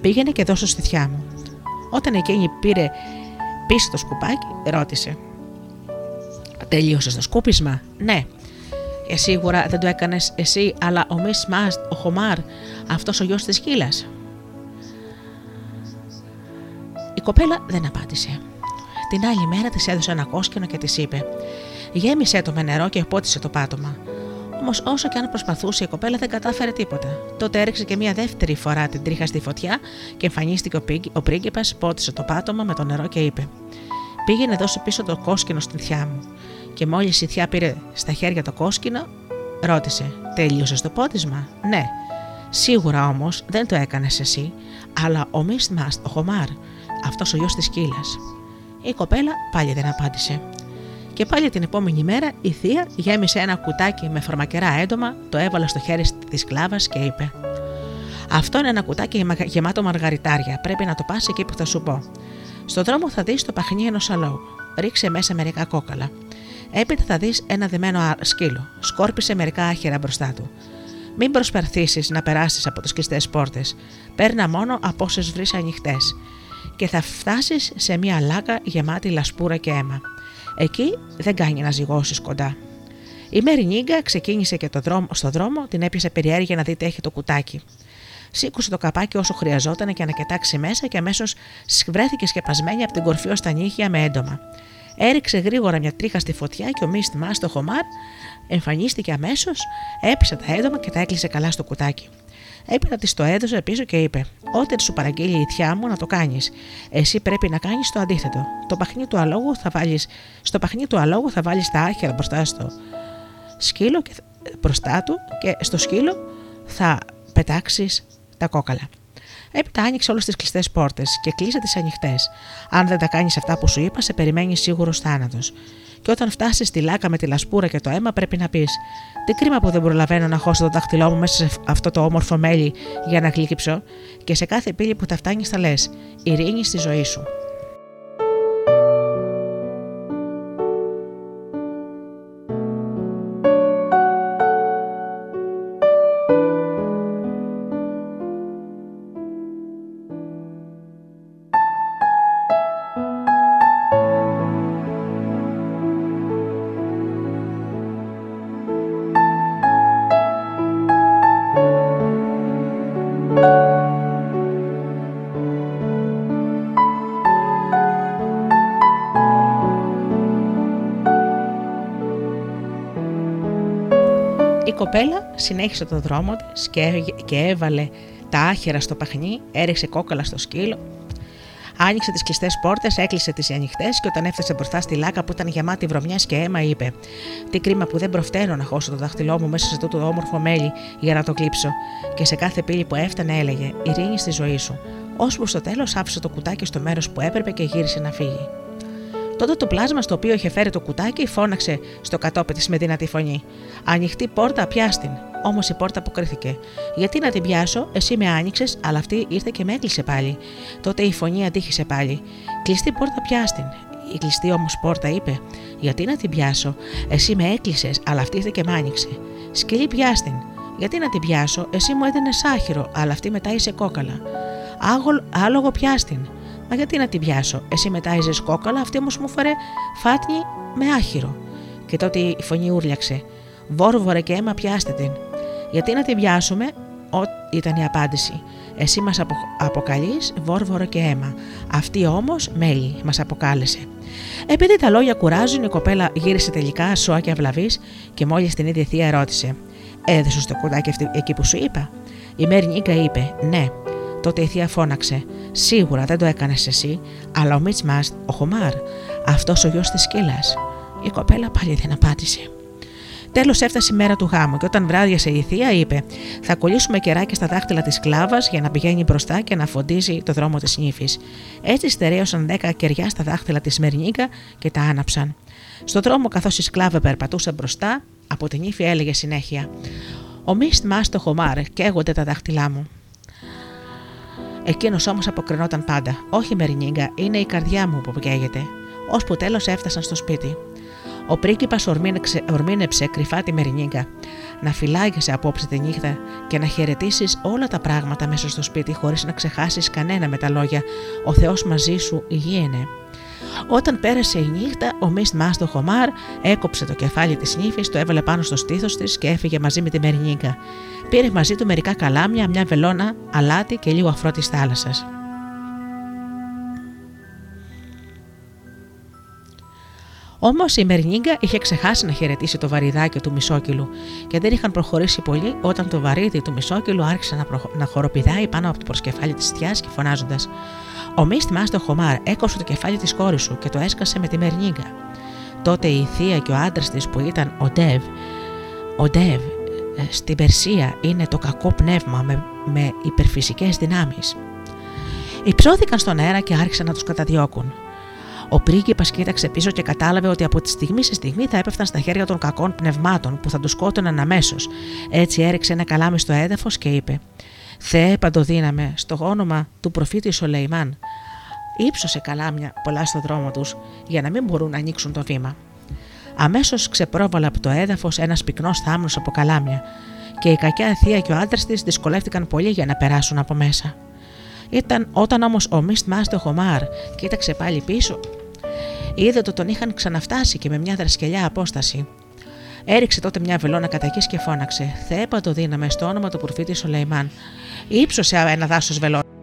Πήγαινε και δώσω στη θιά μου. Όταν εκείνη πήρε πίσω το σκουπάκι, ρώτησε: Τελείωσες το σκούπισμα, Ναι, ε, σίγουρα δεν το έκανες εσύ, αλλά ο Μι Μάστ, ο Χομάρ, αυτός ο γιος της σκύλα. Η κοπέλα δεν απάντησε. Την άλλη μέρα της έδωσε ένα κόσκινο και της είπε: Γέμισε το με νερό και πότισε το πάτωμα. Όμως, όσο και αν προσπαθούσε, η κοπέλα δεν κατάφερε τίποτα. Τότε έριξε και μία δεύτερη φορά την τρίχα στη φωτιά και εμφανίστηκε ο πρίγκιπας, πότισε το πάτωμα με το νερό και είπε: Πήγαινε δώσει πίσω το κόσκινο στην θιά μου και μόλις η θιά πήρε στα χέρια το κόσκινο, ρώτησε: Τέλειωσε το πότισμα, Ναι. Σίγουρα όμως δεν το έκανες εσύ, αλλά ο Μίστ Μάστ, ο Χομάρ, αυτός ο γιος της κύλα. Η κοπέλα πάλι δεν απάντησε. Και πάλι την επόμενη μέρα η θεία γέμισε ένα κουτάκι με φαρμακερά έντομα, το έβαλε στο χέρι της κλάβας και είπε: Αυτό είναι ένα κουτάκι γεμάτο μαργαριτάρια. Πρέπει να το πας εκεί που θα σου πω. Στον δρόμο θα δεις το παχνί ενός αλόγου. Ρίξε μέσα μερικά κόκαλα. Έπειτα θα δεις ένα δεμένο σκύλο. Σκόρπισε μερικά άχυρα μπροστά του. Μην προσπαθήσεις να περάσεις από τις κλειστές πόρτες. Παίρνα μόνο από όσες βρεις ανοιχτές. Και θα φτάσεις σε μια λάκα γεμάτη λασπούρα και αίμα. Εκεί δεν κάνει να ζυγώσεις κοντά. Η Μέρι Νίγκα ξεκίνησε και το δρόμο, στο δρόμο, την έπιασε περιέργεια να δει τι έχει το κουτάκι. Σήκωσε το καπάκι όσο χρειαζόταν και να κοιτάξει μέσα και αμέσως βρέθηκε σκεπασμένη από την κορφή ως τα νύχια με έντομα. Έριξε γρήγορα μια τρίχα στη φωτιά και ο μίστημα στο χωμάρ εμφανίστηκε αμέσως, έπεισε τα έντομα και τα έκλεισε καλά στο κουτάκι. Έπειτα της το έδωσε πίσω και είπε: Ό,τι σου παραγγείλει η θιά μου να το κάνεις. Εσύ πρέπει να κάνεις το αντίθετο. Το παχνί του αλόγου θα βάλεις, στο παχνί του αλόγου θα βάλεις τα άχυρα μπροστά στο σκύλο και μπροστά του και στο σκύλο θα πετάξεις τα κόκαλα. Έπειτα άνοιξε όλες τις κλειστές πόρτες και κλείσε τις ανοιχτές. Αν δεν τα κάνεις αυτά που σου είπα, σε περιμένει σίγουρος θάνατος. Και όταν φτάσεις στη λάκα με τη λασπούρα και το αίμα, πρέπει να πεις: Τι κρίμα που δεν προλαβαίνω να χώσω το δάχτυλό μου μέσα σε αυτό το όμορφο μέλι για να γλύκυψω. Και σε κάθε πύλη που τα φτάνεις, θα λες: Ειρήνη στη ζωή σου. Κοπέλα συνέχισε τον δρόμο της και έβαλε τα άχυρα στο παχνί, έριξε κόκαλα στο σκύλο, Άνοιξε τις κλειστές πόρτες, έκλεισε τις ανοιχτές και όταν έφτασε μπροστά στη λάκα που ήταν γεμάτη βρωμιάς και αίμα, είπε: Τι κρίμα που δεν προφταίνω να χώσω το δάχτυλό μου μέσα σε αυτό το όμορφο μέλι για να το κλείψω. Και σε κάθε πύλη που έφτανε έλεγε: Ειρήνη στη ζωή σου. Ώσπου στο τέλος άφησε το κουτάκι στο μέρος που έπρεπε και γύρισε να φύγει. Τότε το πλάσμα στο οποίο είχε φέρει το κουτάκι φώναξε στο κατόπι της με δυνατή φωνή. Ανοιχτή πόρτα, πιάστην. Όμως η πόρτα αποκρίθηκε. Γιατί να την πιάσω, εσύ με άνοιξες, αλλά αυτή ήρθε και με έκλεισε πάλι. Τότε η φωνή αντίχησε πάλι. Κλειστή πόρτα, πιάστην. Η κλειστή όμως πόρτα είπε: Γιατί να την πιάσω, εσύ με έκλεισες, αλλά αυτή ήρθε και με άνοιξε. Σκυλή πιάστην. Γιατί να την πιάσω, εσύ μου έδινες άχυρο, αλλά αυτή μετά είσαι κόκαλα. Άγολ, άλογο πιάστην. Μα γιατί να την πιάσω, εσύ μετάιζε κόκαλα, αυτή όμως μου φέρε φάτνη με άχυρο. Και τότε η φωνή ούρλιαξε. Βόρβορε και αίμα πιάστε την. Γιατί να την πιάσουμε, ό, ήταν η απάντηση. Εσύ μας απο, αποκαλείς βόρβορο και αίμα. Αυτή όμως μέλη μας αποκάλεσε. Επειδή τα λόγια κουράζουν, η κοπέλα γύρισε τελικά σώα και αυλαβής και μόλις την ίδια θεία ρώτησε: Έδεσαι στο κουδάκι εκεί που σου είπα; Η Μέρη Νίκα είπε: Ναι. Τότε η θεία φώναξε: Σίγουρα δεν το έκανες εσύ, αλλά ο Μίτ Μάστ, ο Χωμάρ, αυτός ο γιος της σκύλας. Η κοπέλα πάλι δεν απάντησε. Τέλος έφτασε η μέρα του γάμου και όταν βράδιασε η θεία, είπε: Θα κολλήσουμε κεράκια στα δάχτυλα της κλάβας για να πηγαίνει μπροστά και να φωτίζει το δρόμο της νύφης. Έτσι στερέωσαν δέκα κεριά στα δάχτυλα της Μερνίκα και τα άναψαν. Στο δρόμο, καθώς η σκλάβα περπατούσε μπροστά, από την νύφη έλεγε συνέχεια: Ο Μίστ Μάστο Χωμάρ, καίγονται τα δάχτυλά μου. Εκείνος όμως αποκρινόταν πάντα. Όχι Μερνίγκα, είναι η καρδιά μου που καίγεται. Ώσπου τέλος έφτασαν στο σπίτι. Ο πρίγκιπας ορμήνεψε κρυφά τη Μερνίγκα. Να φυλάγεσαι απόψε τη νύχτα και να χαιρετήσεις όλα τα πράγματα μέσα στο σπίτι χωρίς να ξεχάσεις κανένα με τα λόγια Ο Θεός μαζί σου υγιένε. Όταν πέρασε η νύχτα, ο Μίστ Μάστο Χωμάρ έκοψε το κεφάλι της νύφης, το έβαλε πάνω στο στήθος της και έφυγε μαζί με τη Μερνίγκα. Πήρε μαζί του μερικά καλάμια, μια βελόνα, αλάτι και λίγο αφρό της θάλασσας. Όμως η Μερνίγκα είχε ξεχάσει να χαιρετήσει το βαριδάκι του μισόκυλου και δεν είχαν προχωρήσει πολύ όταν το βαρύδι του μισόκυλου άρχισε να, προχ... να χοροπηδάει πάνω από το προσκεφάλι της θιάς και φωνάζοντας: Ο Μίστ Μάστο Χωμάρ έκοψε το κεφάλι της κόρης σου και το έσκασε με τη Μερνίγκα. Τότε η θεία και ο άντρας της που ήταν ο Ντεβ, ο Ντεβ ε, στην Περσία είναι το κακό πνεύμα με, με υπερφυσικές δυνάμεις. Υψώθηκαν στον αέρα και άρχισαν να τους καταδιώκουν. Ο πρίγκιπας κοίταξε πίσω και κατάλαβε ότι από τη στιγμή σε στιγμή θα έπεφταν στα χέρια των κακών πνευμάτων που θα τους σκότωναν αμέσως. Έτσι έριξε ένα καλάμι στο έδαφος και είπε: Θεέ παντοδύναμε, στο όνομα του προφήτη Σολεϊμάν, ύψωσε καλάμια πολλά στο δρόμο τους για να μην μπορούν να ανοίξουν το βήμα. Αμέσως ξεπρόβαλε από το έδαφος ένας πυκνός θάμνος από καλάμια και η κακιά θεία και ο άντρας της δυσκολεύτηκαν πολύ για να περάσουν από μέσα. Ήταν όταν όμως ο Μιστ Μάστο Χομάρ κοίταξε πάλι πίσω, είδε ότι τον είχαν ξαναφτάσει και με μια δρασκελιά απόσταση. Έριξε τότε μια βελόνα κατά εκεί και φώναξε: Θεέ παντοδύναμε στο όνομα του προφήτη Σολεϊμάν. Ήψωσε ένα δάσος βελόνας.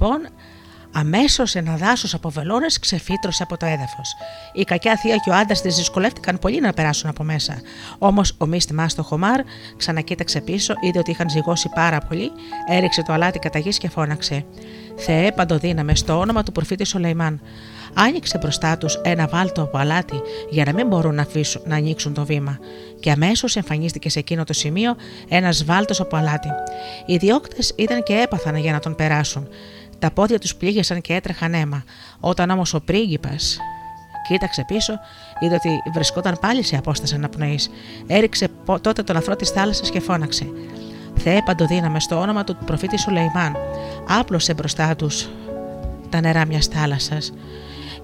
Λοιπόν, αμέσως ένα δάσος από βελόνες ξεφύτρωσε από το έδαφος. Η κακιά θεία και ο άντρα της δυσκολεύτηκαν πολύ να περάσουν από μέσα. Όμως ο μίστημα στο χωμάρ ξανακοίταξε πίσω, είδε ότι είχαν ζυγώσει πάρα πολύ, έριξε το αλάτι κατά γης και φώναξε. Θεέ παντοδύναμε στο όνομα του προφήτη Σολεϊμάν. Άνοιξε μπροστά τους ένα βάλτο από αλάτι για να μην μπορούν να, αφήσουν, να ανοίξουν το βήμα. Και αμέσως εμφανίστηκε σε εκείνο το σημείο ένας βάλτος από αλάτι. Οι διώκτες ήταν και έπαθαν για να τον περάσουν. Τα πόδια τους πλήγεσαν και έτρεχαν αίμα. Όταν όμως ο πρίγκιπας κοίταξε πίσω, είδε ότι βρισκόταν πάλι σε απόσταση αναπνοής. Έριξε τότε τον αφρό της θάλασσας και φώναξε. Θεέ παντοδύναμε στο όνομα του προφήτη Σουλεϊμάν. Άπλωσε μπροστά τους τα νερά μιας θάλασσας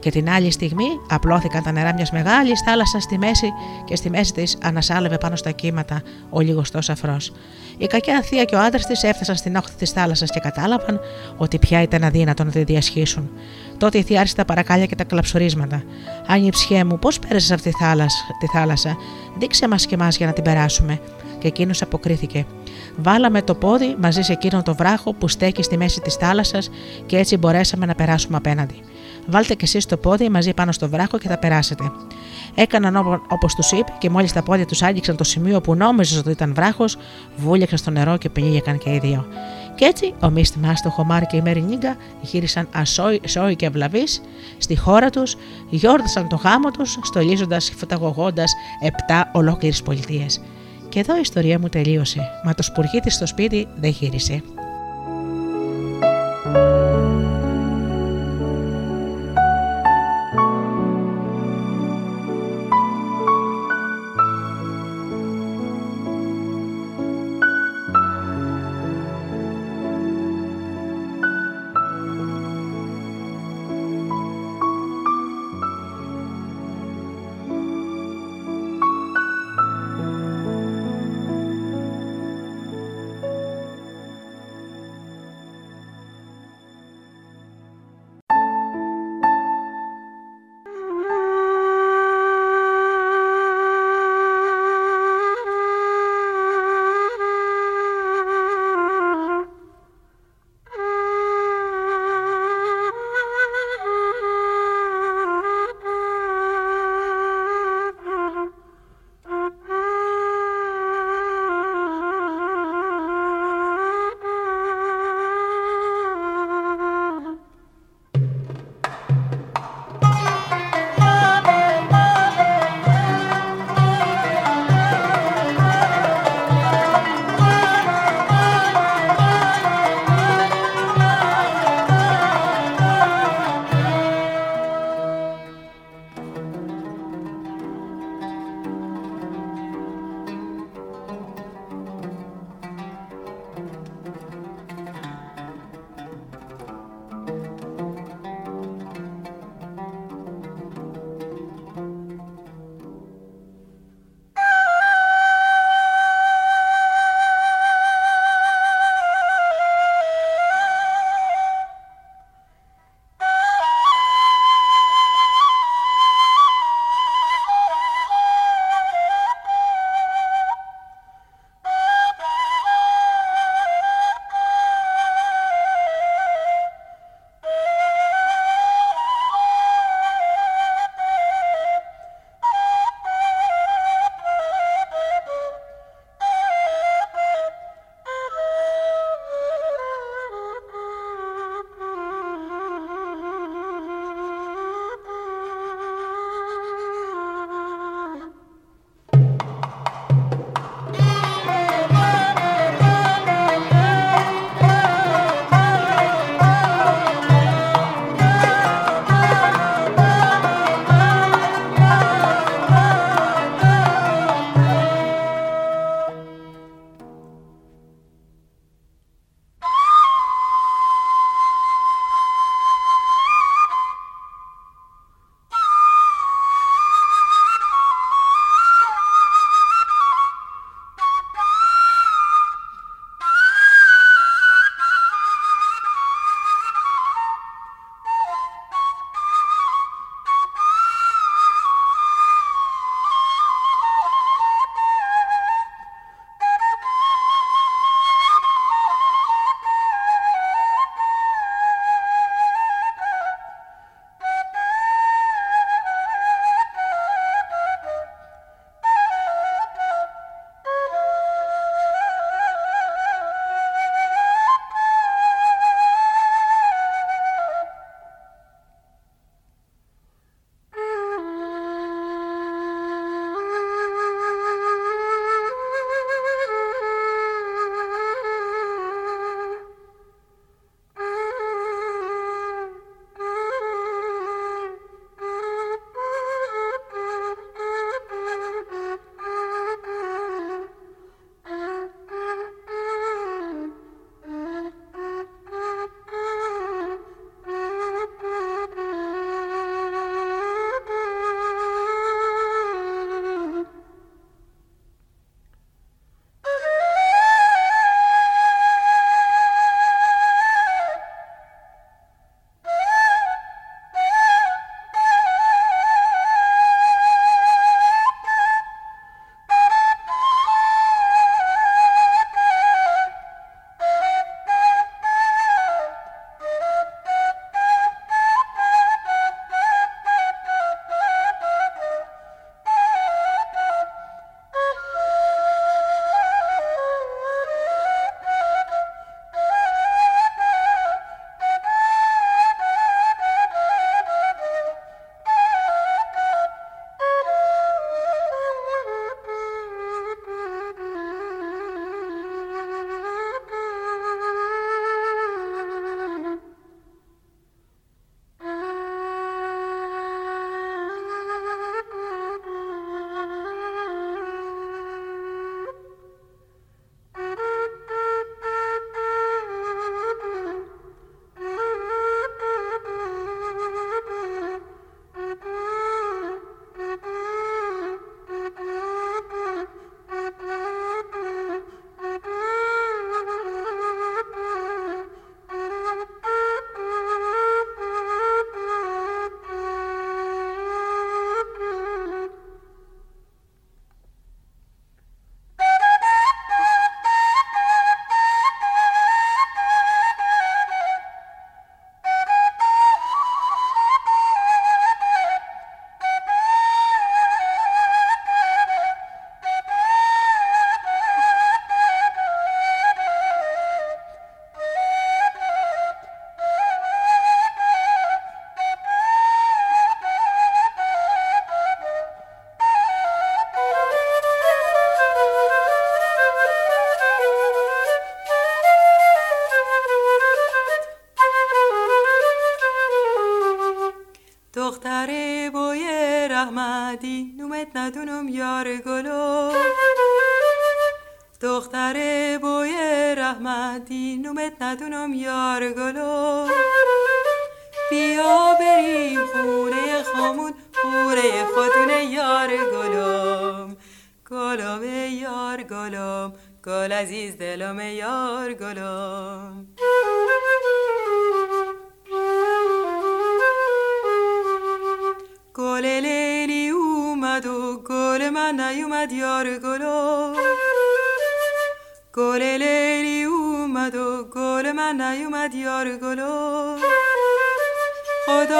και την άλλη στιγμή απλώθηκαν τα νερά μιας μεγάλης θάλασσας στη μέση και στη μέση της ανασάλευε πάνω στα κύματα ο λιγοστό αφρός. Η κακιά θεία και ο άντρας της έφτασαν στην όχθη της θάλασσας και κατάλαβαν ότι πια ήταν αδύνατο να τη διασχίσουν. Τότε η θεία άρχισε τα παρακάλια και τα κλαψουρίσματα. Άνιψιέ μου, πώς πέρασες αυτή τη θάλασσα, τη θάλασσα, δείξε μας και εμά για να την περάσουμε. Και εκείνος αποκρίθηκε. Βάλαμε το πόδι μαζί σε εκείνον το βράχο που στέκει στη μέση της θάλασσας και έτσι μπορέσαμε να περάσουμε απέναντι. Βάλτε κι εσείς το πόδι μαζί πάνω στο βράχο και θα περάσετε. Έκαναν όπως τους είπε και μόλις τα πόδια τους άγγιξαν το σημείο που νόμιζες ότι ήταν βράχος, βούλιαξαν στο νερό και πνίγηκαν και οι δύο. Και έτσι ο Μίστημα, το Χωμάρ και η Μερινίγκα γύρισαν ασόοι και ευλαβεί στη χώρα τους, γιόρτασαν το γάμο τους, στολίζοντας και φωταγωγώντας επτά ολόκληρες πολιτείες. Και εδώ η ιστορία μου τελείωσε, μα το σπουργίτη στο σπίτι δεν γύρισε.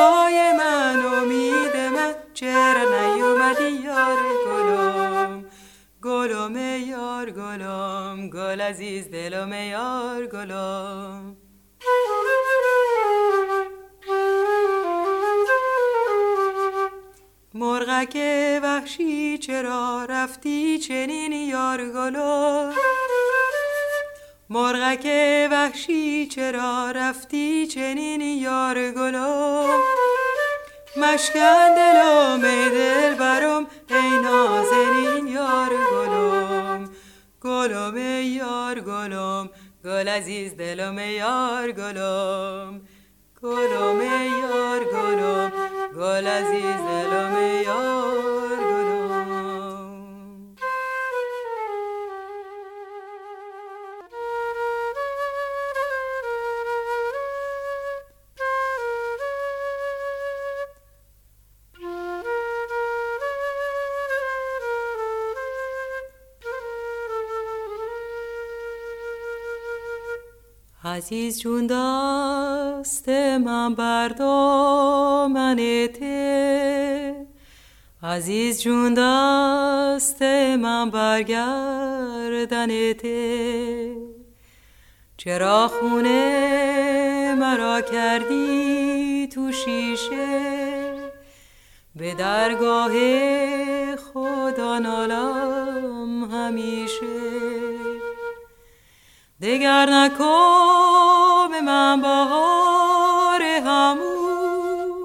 خدای من امید من. چرا نیومدی یار گلم؟ گلم یار گلم گل عزیز دلم یار گلم. مرغک وحشی چرا رفتی چنین یار گلو مرغک وحشی چرا رفتی چنین یار گلو؟ مشکن دلم دل برم ای نازنین یار گلم. گلم یار گلم گل عزیز دلم یار گلم. گلم یار گلم گل عزیز دلم یار عزیز جون دست من بردامن ته. عزیز جون دست من برگردن ته. چرا خونه مرا کردی تو شیشه؟ به درگاه خدا نالم همیشه. دگر نکام من بهار هموم.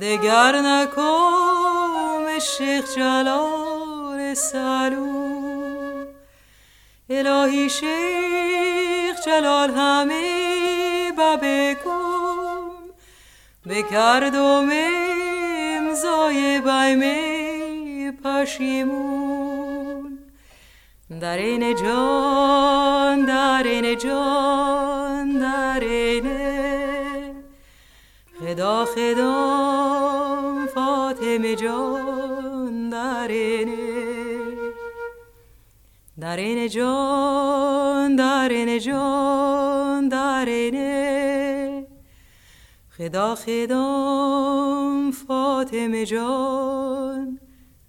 دگر نکام شیخ جلال سلوم. الهی شیخ جلال همه ببکم بکردم امضای بیمه پشیمون. دارین جان دارین جان دارین خدا خدا فاطمه جان دارین دارین جان دارین جان دارین خدا خدا فاطمه جان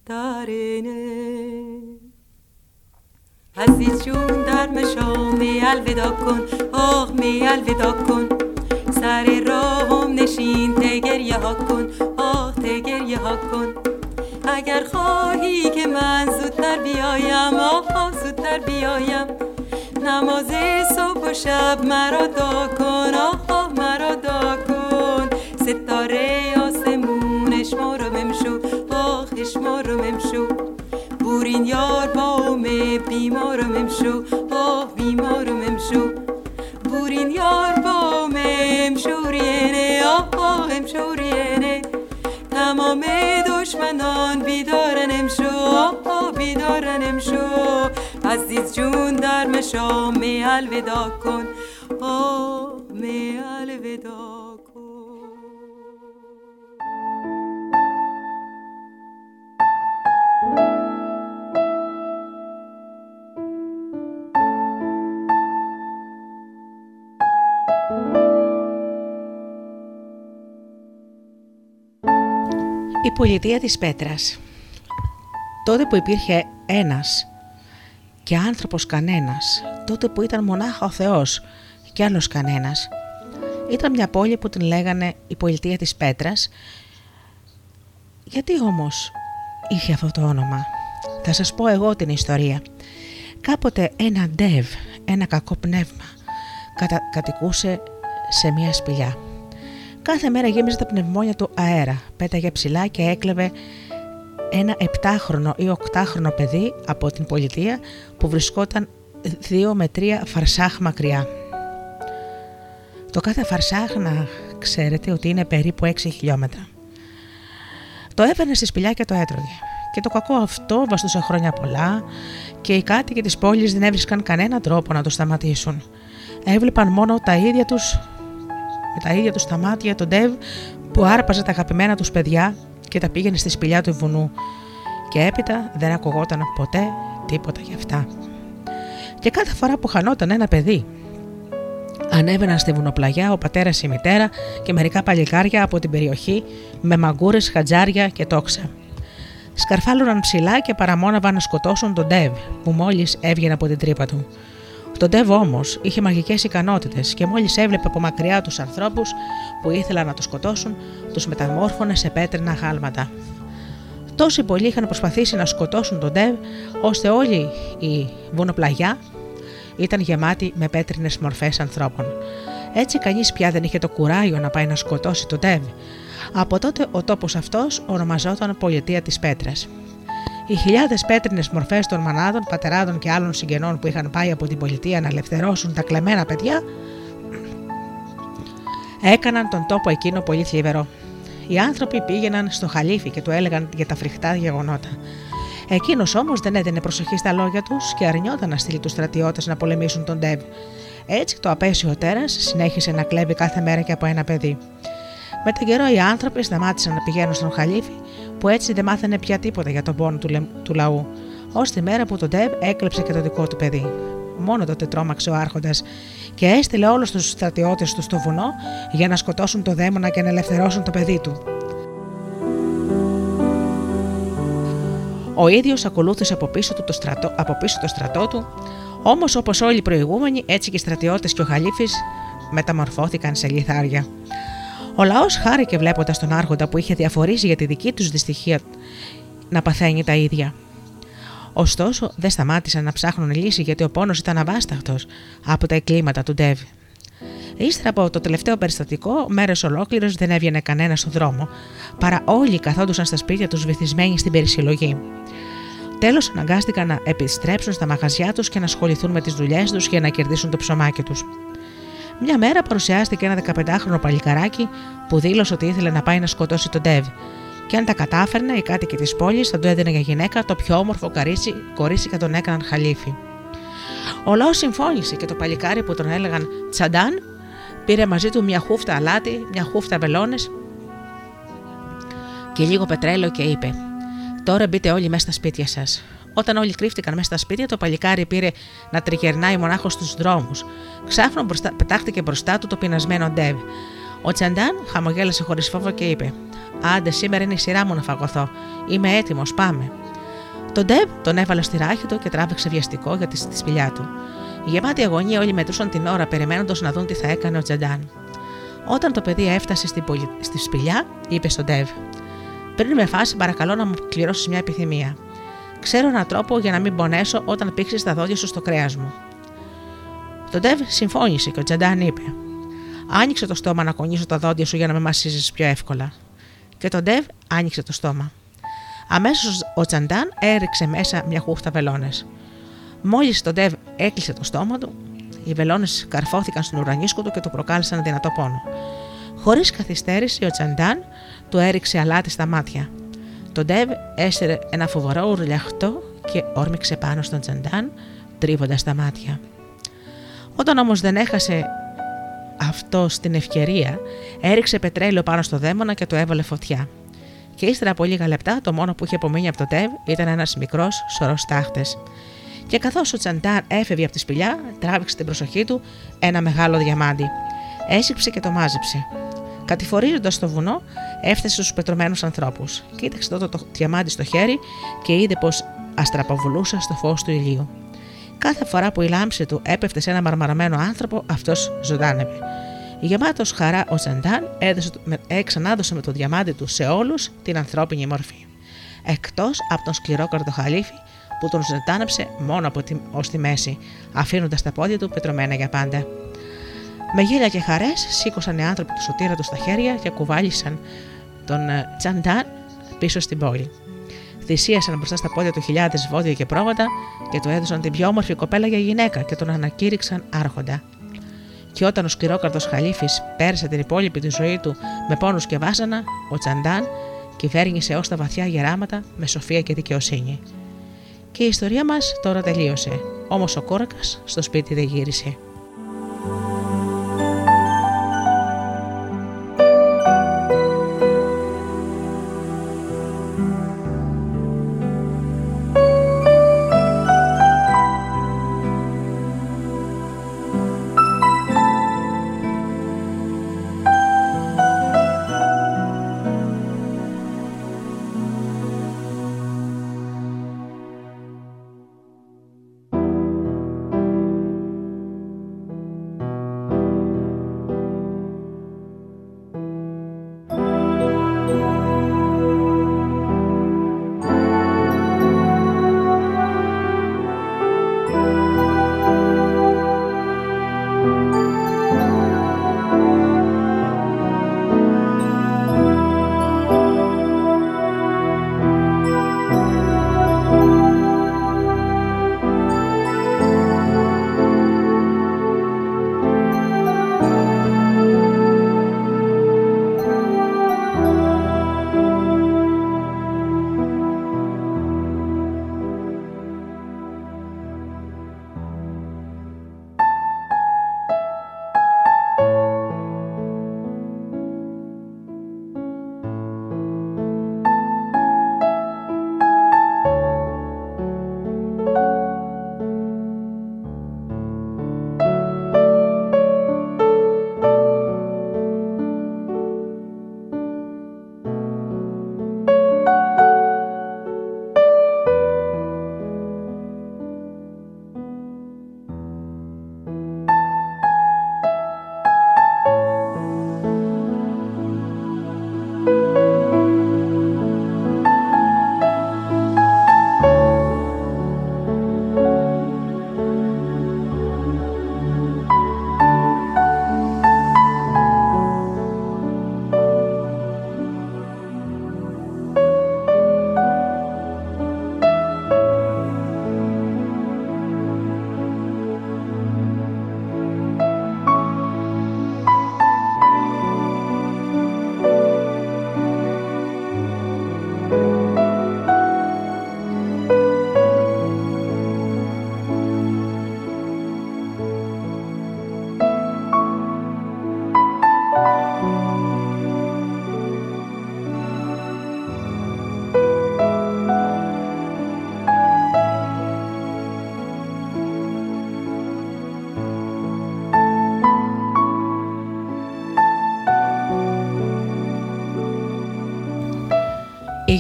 دارین عزیز جون در مشام می الودا کن آه می الودا کن. سر راهم نشین تگریه ها کن آه تگریه ها کن. اگر خواهی که من زودتر بیایم آه زودتر بیایم. نماز صبح و شب مرا دا کن آه مرا دا کن. ستاره بورین یار با بیمارم امشو. آه بیمارم امشو. بورین یار با امشورینه آه امشورینه تمام دشمنان بیدارن امشو. آه بیدارن امشو. عزیز جون در مشام می الودا کن. آه می الودا πολιτεία της Πέτρας Τότε που υπήρχε ένας και άνθρωπος κανένας, τότε που ήταν μονάχα ο Θεός και άλλος κανένας, ήταν μια πόλη που την λέγανε η πολιτεία της Πέτρας. Γιατί όμως είχε αυτό το όνομα; Θα σας πω εγώ την ιστορία. Κάποτε ένα ντεβ, ένα κακό πνεύμα, κατοικούσε σε μια σπηλιά. Κάθε μέρα γέμιζε τα πνευμόνια του αέρα, πέταγε ψηλά και έκλεβε ένα επτάχρονο ή οκτάχρονο παιδί από την πολιτεία που βρισκόταν δύο με τρία φαρσάχ μακριά. Το κάθε φαρσάχ να ξέρετε ότι είναι περίπου 6 χιλιόμετρα. Το έβαινε στη σπηλιά και το έτρωγε. Και το κακό αυτό βαστούσε χρόνια πολλά και οι κάτοικοι της πόλης δεν έβρισκαν κανένα τρόπο να το σταματήσουν. Έβλεπαν μόνο τα ίδια τους, με τα ίδια τους τα μάτια τον Ντεβ που άρπαζε τα αγαπημένα τους παιδιά και τα πήγαινε στη σπηλιά του βουνού και έπειτα δεν ακουγόταν ποτέ τίποτα γι' αυτά. Και κάθε φορά που χανόταν ένα παιδί ανέβαιναν στη βουνοπλαγιά ο πατέρας η μητέρα και μερικά παλικάρια από την περιοχή με μαγκούρες, χατζάρια και τόξα. Σκαρφάλωναν ψηλά και παραμόναβαν να σκοτώσουν τον Ντεβ που μόλις έβγαινε από την τρύπα του. Τον Ντεβ όμως είχε μαγικές ικανότητες και μόλις έβλεπε από μακριά τους ανθρώπους που ήθελαν να το σκοτώσουν, τους μεταμόρφωνε σε πέτρινα γάλματα. Τόσοι πολλοί είχαν προσπαθήσει να σκοτώσουν τον Ντεβ, ώστε όλη η βουνοπλαγιά ήταν γεμάτη με πέτρινες μορφές ανθρώπων. Έτσι κανείς πια δεν είχε το κουράγιο να πάει να σκοτώσει τον Ντεβ. Από τότε ο τόπος αυτός ονομαζόταν Πολιτεία της Πέτρας. Οι χιλιάδες πέτρινες μορφές των μανάδων, πατεράδων και άλλων συγγενών που είχαν πάει από την πολιτεία να ελευθερώσουν τα κλεμμένα παιδιά, έκαναν τον τόπο εκείνο πολύ θλιβερό. Οι άνθρωποι πήγαιναν στο χαλίφι και του έλεγαν για τα φρικτά γεγονότα. Εκείνος όμως δεν έδινε προσοχή στα λόγια τους και αρνιόταν να στείλει τους στρατιώτες να πολεμήσουν τον Ντεβ. Έτσι το απέσιο τέρας συνέχισε να κλέβει κάθε μέρα και από ένα παιδί. Με τον καιρό οι άνθρωποι σταμάτησαν να πηγαίνουν στον Χαλίφη, που έτσι δεν μάθαινε πια τίποτα για τον πόνο του, του λαού, ως τη μέρα που τον Ντεβ έκλεψε και το δικό του παιδί. Μόνο τότε τρόμαξε ο Άρχοντας και έστειλε όλους τους στρατιώτες του στο βουνό για να σκοτώσουν το δαίμονα και να ελευθερώσουν το παιδί του. Ο ίδιος ακολούθησε από πίσω, του το στρατό, από πίσω το στρατό του, όμως όπως όλοι οι προηγούμενοι, έτσι και οι στρατιώτες και ο Χαλίφης μεταμορφώθηκαν σε λιθάρια. Ο λαός χάρηκε βλέποντας τον Άρχοντα που είχε διαφορήσει για τη δική τους δυστυχία να παθαίνει τα ίδια. Ωστόσο, δεν σταμάτησαν να ψάχνουν λύση γιατί ο πόνος ήταν αβάσταχτος από τα εκκλήματα του Ντέβ. Ύστερα από το τελευταίο περιστατικό, μέρες ολόκληρες δεν έβγαινε κανένας στον δρόμο, παρά όλοι καθόντουσαν στα σπίτια τους βυθισμένοι στην περισυλλογή. Τέλος, αναγκάστηκαν να επιστρέψουν στα μαγαζιά τους και να ασχοληθούν με τις δουλειές τους για να κερδίσουν το ψωμάκι τους. Μια μέρα παρουσιάστηκε ένα 15χρονο παλικαράκι που δήλωσε ότι ήθελε να πάει να σκοτώσει τον Ντεβ. Και αν τα κατάφερνε, οι κάτοικοι της πόλης θα του έδινε για γυναίκα το πιο όμορφο καρίσι, κορίτσι και τον έκαναν χαλίφι. Ο λαός συμφώνησε και το παλικάρι που τον έλεγαν Τσαντάν πήρε μαζί του μια χούφτα αλάτι, μια χούφτα βελόνες και λίγο πετρέλαιο και είπε: Τώρα μπείτε όλοι μέσα στα σπίτια σας. Όταν όλοι κρύφτηκαν μέσα στα σπίτια, το παλικάρι πήρε να τριγερνάει μονάχος στους δρόμους. Ξάφνο μπροστά, πετάχτηκε μπροστά του το πεινασμένο Ντεβ. Ο Τσαντάν χαμογέλασε χωρίς φόβο και είπε: Άντε, σήμερα είναι η σειρά μου να φαγωθώ. Είμαι έτοιμος, πάμε. Τον Ντεβ τον έβαλε στη ράχη του και τράβηξε βιαστικό για τη σπηλιά του. Γεμάτη αγωνία όλοι μετρούσαν την ώρα περιμένοντας να δουν τι θα έκανε ο Τσαντάν. Όταν το παιδί έφτασε στη, πολι... στη σπηλιά, είπε στον Ντεβ: Πριν με φάσει, παρακαλώ να μου κληρώσεις μια επιθυμία. Ξέρω έναν τρόπο για να μην πονέσω όταν πήξει τα δόντια σου στο κρέας μου. Το Ντεβ συμφώνησε και ο Τζαντάν είπε: Άνοιξε το στόμα να κονίσω τα δόντια σου για να με μασίζεις πιο εύκολα. Και το Ντεβ άνοιξε το στόμα. Αμέσως ο Τσαντάν έριξε μέσα μια χούφτα βελόνες. Μόλις το Ντεβ έκλεισε το στόμα του, οι βελόνες καρφώθηκαν στον ουρανίσκο του και του προκάλεσαν δυνατό πόνο. Χωρίς καθυστέρηση, ο Τσαντάν του έριξε αλάτι στα μάτια. Το Ντεβ έσαιρε ένα φοβερό ουρλιαχτό και όρμηξε πάνω στον Τσαντάν, τρίβοντας τα μάτια. Όταν όμως δεν έχασε αυτό στην ευκαιρία, έριξε πετρέλαιο πάνω στο δαίμονα και το έβαλε φωτιά. Και ύστερα από λίγα λεπτά, το μόνο που είχε απομείνει από το Ντεβ ήταν ένας μικρός σωρός τάχτε. Και καθώς ο Τσαντάν έφευγε από τη σπηλιά, τράβηξε την προσοχή του ένα μεγάλο διαμάντι. Έσυψε και το μάζεψε. Κατηφορίζοντας το βουνό, έφτασε στους πετρωμένους ανθρώπους. Κοίταξε τότε το διαμάντι στο χέρι και είδε πως αστραποβουλούσε στο φως του ηλίου. Κάθε φορά που η λάμψη του έπεφτε σε ένα μαρμαρωμένο άνθρωπο, αυτός ζωντάνευε. Γεμάτος χαρά, ο Τσαντάν έδωσε, ξανάδωσε με το διαμάντι του σε όλους την ανθρώπινη μορφή. Εκτός από τον σκληρό καρτοχαλίφι που τον ζετάνεψε μόνο από τη, ως τη μέση, αφήνοντας τα πόδια του πετρωμένα για πάντα. Με γέλια και χαρές σήκωσαν οι άνθρωποι του σωτήρα τους στα χέρια και κουβάλισαν τον ε, Τσαντάν πίσω στην πόλη. Θυσίασαν μπροστά στα πόδια του χιλιάδες βόδια και πρόβατα και του έδωσαν την πιο όμορφη κοπέλα για γυναίκα και τον ανακήρυξαν άρχοντα. Και όταν ο σκυρόκαρδος Χαλίφη πέρασε την υπόλοιπη τη ζωή του με πόνους και βάζανα, ο Τσαντάν κυβέρνησε ως τα βαθιά γεράματα με σοφία και δικαιοσύνη. Και η ιστορία μας τώρα τελείωσε. Όμως ο κόρακα στο σπίτι δεν γύρισε.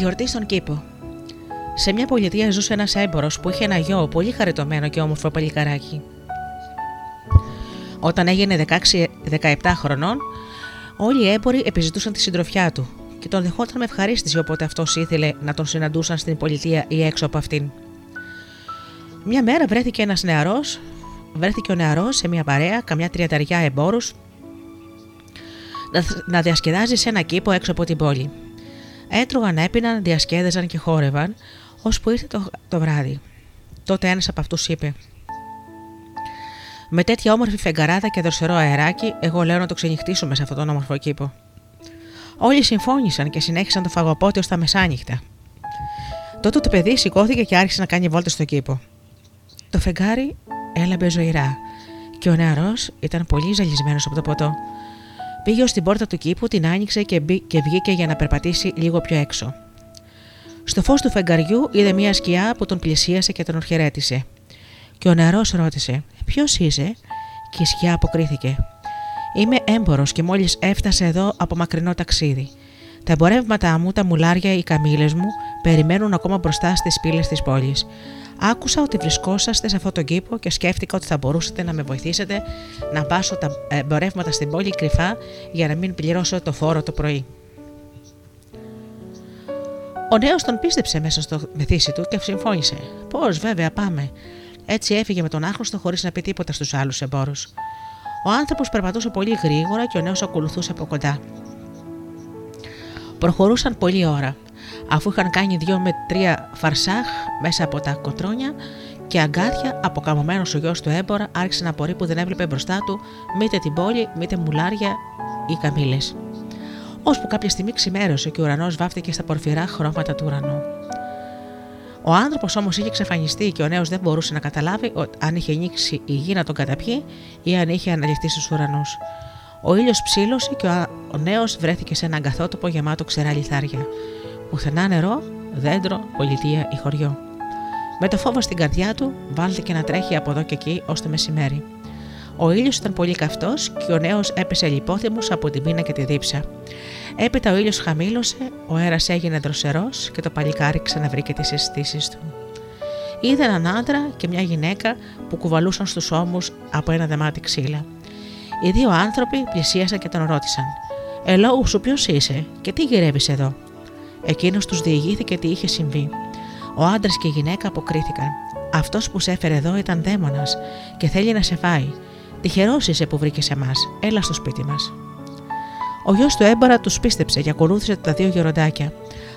Γιορτή στον κήπο. Σε μια πολιτεία ζούσε ένας έμπορος που είχε ένα γιο πολύ χαριτωμένο και όμορφο παλικαράκι. Όταν έγινε 16-17 χρονών, όλοι οι έμποροι επιζητούσαν τη συντροφιά του και τον δεχόταν με ευχαρίστηση όποτε αυτός ήθελε να τον συναντούσαν στην πολιτεία ή έξω από αυτήν. Μια μέρα βρέθηκε ένας νεαρός, βρέθηκε ο νεαρός σε μια παρέα, καμιά τριαταριά εμπόρους, να διασκεδάζει σε ένα κήπο έξω από την πόλη. Έτρωγαν, έπιναν, διασκέδαζαν και χόρευαν, ώσπου ήρθε το, το βράδυ. Τότε ένας από αυτούς είπε: Με τέτοια όμορφη φεγγαράδα και δροσερό αεράκι, εγώ λέω να το ξενυχτήσουμε σε αυτόν τον όμορφο κήπο. Όλοι συμφώνησαν και συνέχισαν το φαγοπότη ω τα μεσάνυχτα. Τότε το παιδί σηκώθηκε και άρχισε να κάνει βόλτα στο κήπο. Το φεγγάρι έλαμπε ζωηρά και ο νεαρός ήταν πολύ ζαλισμένος από το ποτό. Πήγε ως την πόρτα του κήπου, την άνοιξε και, μπή, και βγήκε για να περπατήσει λίγο πιο έξω. Στο φως του φεγγαριού είδε μια σκιά που τον πλησίασε και τον ορχαιρέτησε. Και ο νεαρός ρώτησε: Ποιος είσαι, και η σκιά αποκρίθηκε: Είμαι έμπορος και μόλις έφτασε εδώ από μακρινό ταξίδι. Τα εμπορεύματά μου, τα μουλάρια, οι καμίλε μου περιμένουν ακόμα μπροστά στις πύλες της πόλης. Άκουσα ότι βρισκόσαστε σε αυτόν τον κήπο και σκέφτηκα ότι θα μπορούσατε να με βοηθήσετε να πάσω τα εμπορεύματα στην πόλη κρυφά για να μην πληρώσω το φόρο το πρωί. Ο νέος τον πίστεψε μέσα στο μεθύσι του και συμφώνησε. Πώς, βέβαια, πάμε. Έτσι έφυγε με τον άχρηστο χωρίς να πει τίποτα στους άλλους εμπόρους. Ο άνθρωπος περπατούσε πολύ γρήγορα και ο νέος ακολουθούσε από κοντά. Προχωρούσαν πολλή ώρα. Αφού είχαν κάνει δύο με τρία φαρσάχ μέσα από τα κοτρόνια και αγκάθια, αποκαμωμένος ο γιος του έμπορα άρχισε να απορεί που δεν έβλεπε μπροστά του μήτε την πόλη, μήτε μουλάρια ή καμίλε. Ώσπου κάποια στιγμή ξημέρωσε και ο ουρανός βάφτηκε στα πορφυρά χρώματα του ουρανού. Ο άνθρωπος όμως είχε εξαφανιστεί και ο νέος δεν μπορούσε να καταλάβει αν είχε ανοίξει η γη να τον καταπιεί ή αν είχε αναλυφθεί στους ουρανούς. Ο ήλιος ψήλωσε και ο νέος βρέθηκε σε ένα αγκαθότοπο γεμάτο ξερά λιθάρια. Πουθενά νερό, δέντρο, πολιτεία ή χωριό. Με το φόβο στην καρδιά του, βάλθηκε να τρέχει από εδώ και εκεί ως το μεσημέρι. Ο ήλιος ήταν πολύ καυτός και ο νέος έπεσε λιπόθυμος από την πείνα και τη δίψα. Έπειτα ο ήλιος χαμήλωσε, ο αέρας έγινε δροσερός και το παλικάρι ξαναβρήκε τις αισθήσεις του. Είδε έναν άντρα και μια γυναίκα που κουβαλούσαν στους ώμους από ένα δεμάτι ξύλα. Οι δύο άνθρωποι πλησίασαν και τον ρώτησαν: Ελόγου σου, ποιος είσαι και τι γυρεύεις εδώ; Εκείνος τους διηγήθηκε τι είχε συμβεί. Ο άντρας και η γυναίκα αποκρίθηκαν. Αυτός που σε έφερε εδώ ήταν δαίμονας και θέλει να σε φάει. Τυχερό είσαι που βρήκε εμάς. Έλα στο σπίτι μας. Ο γιος του έμπορα τους πίστεψε και ακολούθησε τα δύο γεροντάκια.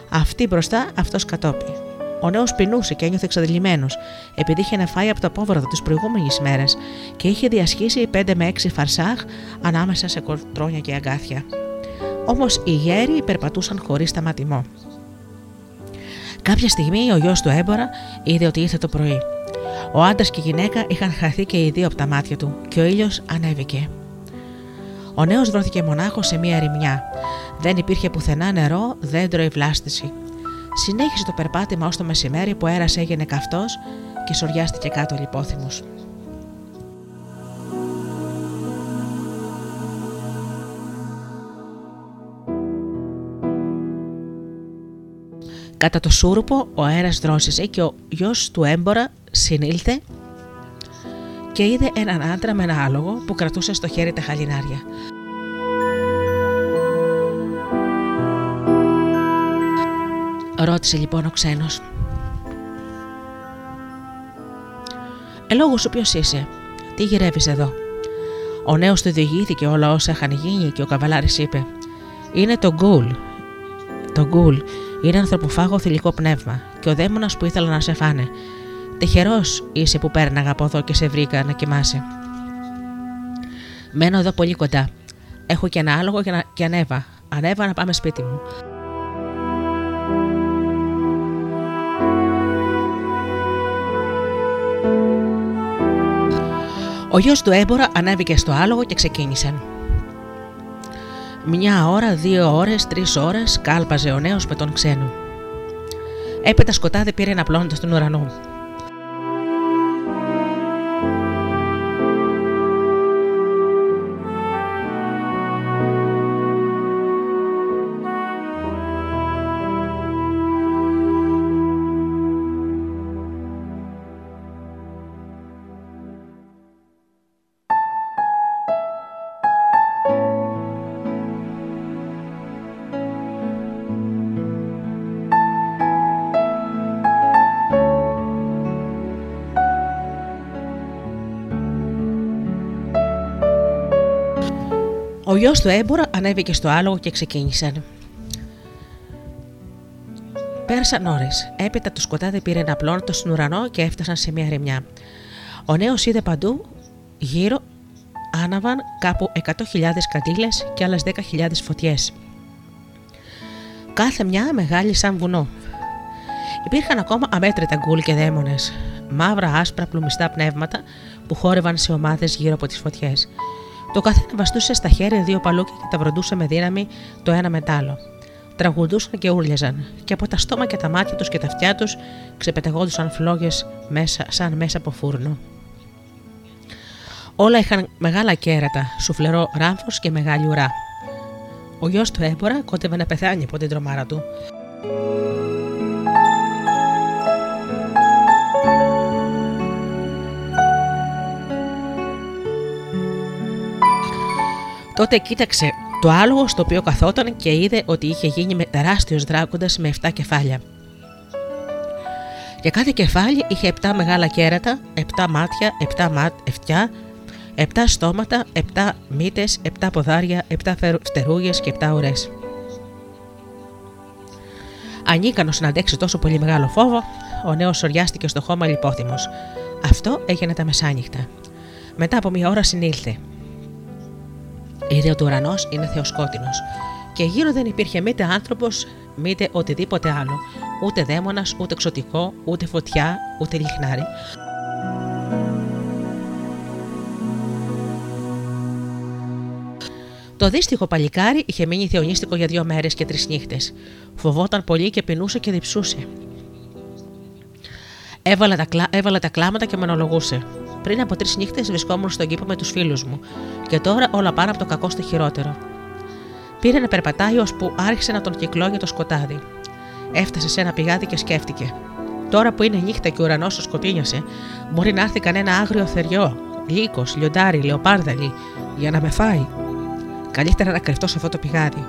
Αυτή μπροστά, αυτός κατόπι. Ο νέος πεινούσε και ένιωθε εξαντλημένος, επειδή είχε να φάει από το απόβραδο τη προηγούμενη μέρα και είχε διασχίσει 5 με 6 φαρσάχ ανάμεσα σε κολτρόνια και αγκάθια. Όμως οι γέροι περπατούσαν χωρίς σταματημό. Κάποια στιγμή ο γιος του έμπορα είδε ότι ήρθε το πρωί. Ο άντρας και η γυναίκα είχαν χαθεί και οι δύο από τα μάτια του και ο ήλιος ανέβηκε. Ο νέος βρέθηκε μονάχος σε μία ρημιά. Δεν υπήρχε πουθενά νερό, δέντρο ή βλάστηση. Συνέχισε το περπάτημα ως το μεσημέρι που αέρας έγινε καυτός και σοριάστηκε κάτω λιπόθυμος. Κατά το σούρουπο ο αέρας δρόσιζε και ο γιος του έμπορα συνήλθε και είδε έναν άντρα με ένα άλογο που κρατούσε στο χέρι τα χαλινάρια. Ρώτησε λοιπόν ο ξένος. Ελόγω σου ποιος είσαι, τι γυρεύεις εδώ; Ο νέος του διηγήθηκε όλα όσα είχαν γίνει και ο καβαλάρης είπε «Είναι το γκουλ». Το γκουλ είναι ανθρωποφάγο θηλυκό πνεύμα και ο δαίμονας που ήθελα να σε φάνε. Τυχερός είσαι που πέρναγα από εδώ και σε βρήκα να κοιμάσαι. Μένω εδώ πολύ κοντά. Έχω και ένα άλογο και, να... και ανέβα. Ανέβα να πάμε σπίτι μου. Ο γιος του έμπορα ανέβηκε στο άλογο και ξεκίνησαν. Μια ώρα, δύο ώρες, τρεις ώρες κάλπαζε ο νέος με τον ξένο. Έπειτα σκοτάδι πήρε να πλώνοντα τον ουρανό. Γιος του έμπορα ανέβηκε στο άλογο και ξεκίνησαν. Πέρασαν ώρες. Έπειτα το σκοτάδι πήρε ένα πλώνοτο στον ουρανό και έφτασαν σε μια ρημιά. Ο νέος είδε παντού γύρω άναβαν κάπου 100.000 καντήλες και άλλες 10.000 φωτιές. Κάθε μια μεγάλη σαν βουνό. Υπήρχαν ακόμα αμέτρητα γκουλ και δαίμονες, μαύρα άσπρα πλουμιστά πνεύματα που χόρευαν σε ομάδες γύρω από τις φωτιές. Το καθένα βαστούσε στα χέρια δύο παλούκια και τα βροντούσε με δύναμη το ένα με άλλο. Τραγουδούσαν και ούρλιαζαν, και από τα στόμα και τα μάτια τους και τα αυτιά τους ξεπεταγόντουσαν φλόγες μέσα, σαν μέσα από φούρνο. Όλα είχαν μεγάλα κέρατα, σουφλερό ράμφος και μεγάλη ουρά. Ο γιος του έμπορα κότευε να πεθάνει από την τρομάρα του. Τότε κοίταξε το άλογο στο οποίο καθόταν και είδε ότι είχε γίνει με τεράστιος δράκοντας με 7 κεφάλια. Για κάθε κεφάλι είχε 7 μεγάλα κέρατα, 7 μάτια, 7 μάτ, 7, Επτά στόματα, επτά μύτες, επτά ποδάρια, επτά φτερούγες και επτά ουρές. Ανίκανος να αντέξει τόσο πολύ μεγάλο φόβο, ο νέος σοριάστηκε στο χώμα λιπόθυμος. Αυτό έγινε τα μεσάνυχτα. Μετά από μία ώρα συνήλθε. Είδε ότι ο ουρανός είναι θεοσκότεινος και γύρω δεν υπήρχε μήτε άνθρωπος, μήτε οτιδήποτε άλλο. Ούτε δαίμονας, ούτε εξωτικό, ούτε φωτιά, ούτε λιχνάρι. Το δύστιχο παλικάρι είχε μείνει θεονίστικο για δύο μέρες και τρεις νύχτες. Φοβόταν πολύ και πεινούσε και διψούσε. Έβαλε τα, κλά... έβαλε τα κλάματα και μονολογούσε. Πριν από τρεις νύχτες βρισκόμουν στον κήπο με τους φίλους μου, και τώρα όλα πάνε από το κακό στο χειρότερο. Πήρε να περπατάει ώσπου άρχισε να τον κυκλώνει το σκοτάδι. Έφτασε σε ένα πηγάδι και σκέφτηκε. Τώρα που είναι νύχτα και ο ουρανός σου σκοτίνιασε, μπορεί να έρθει κανένα άγριο θεριό, λύκος, λιοντάρι, λεοπάρδαλι, για να με φάει. Καλύτερα να κρυφτώ σε αυτό το πηγάδι.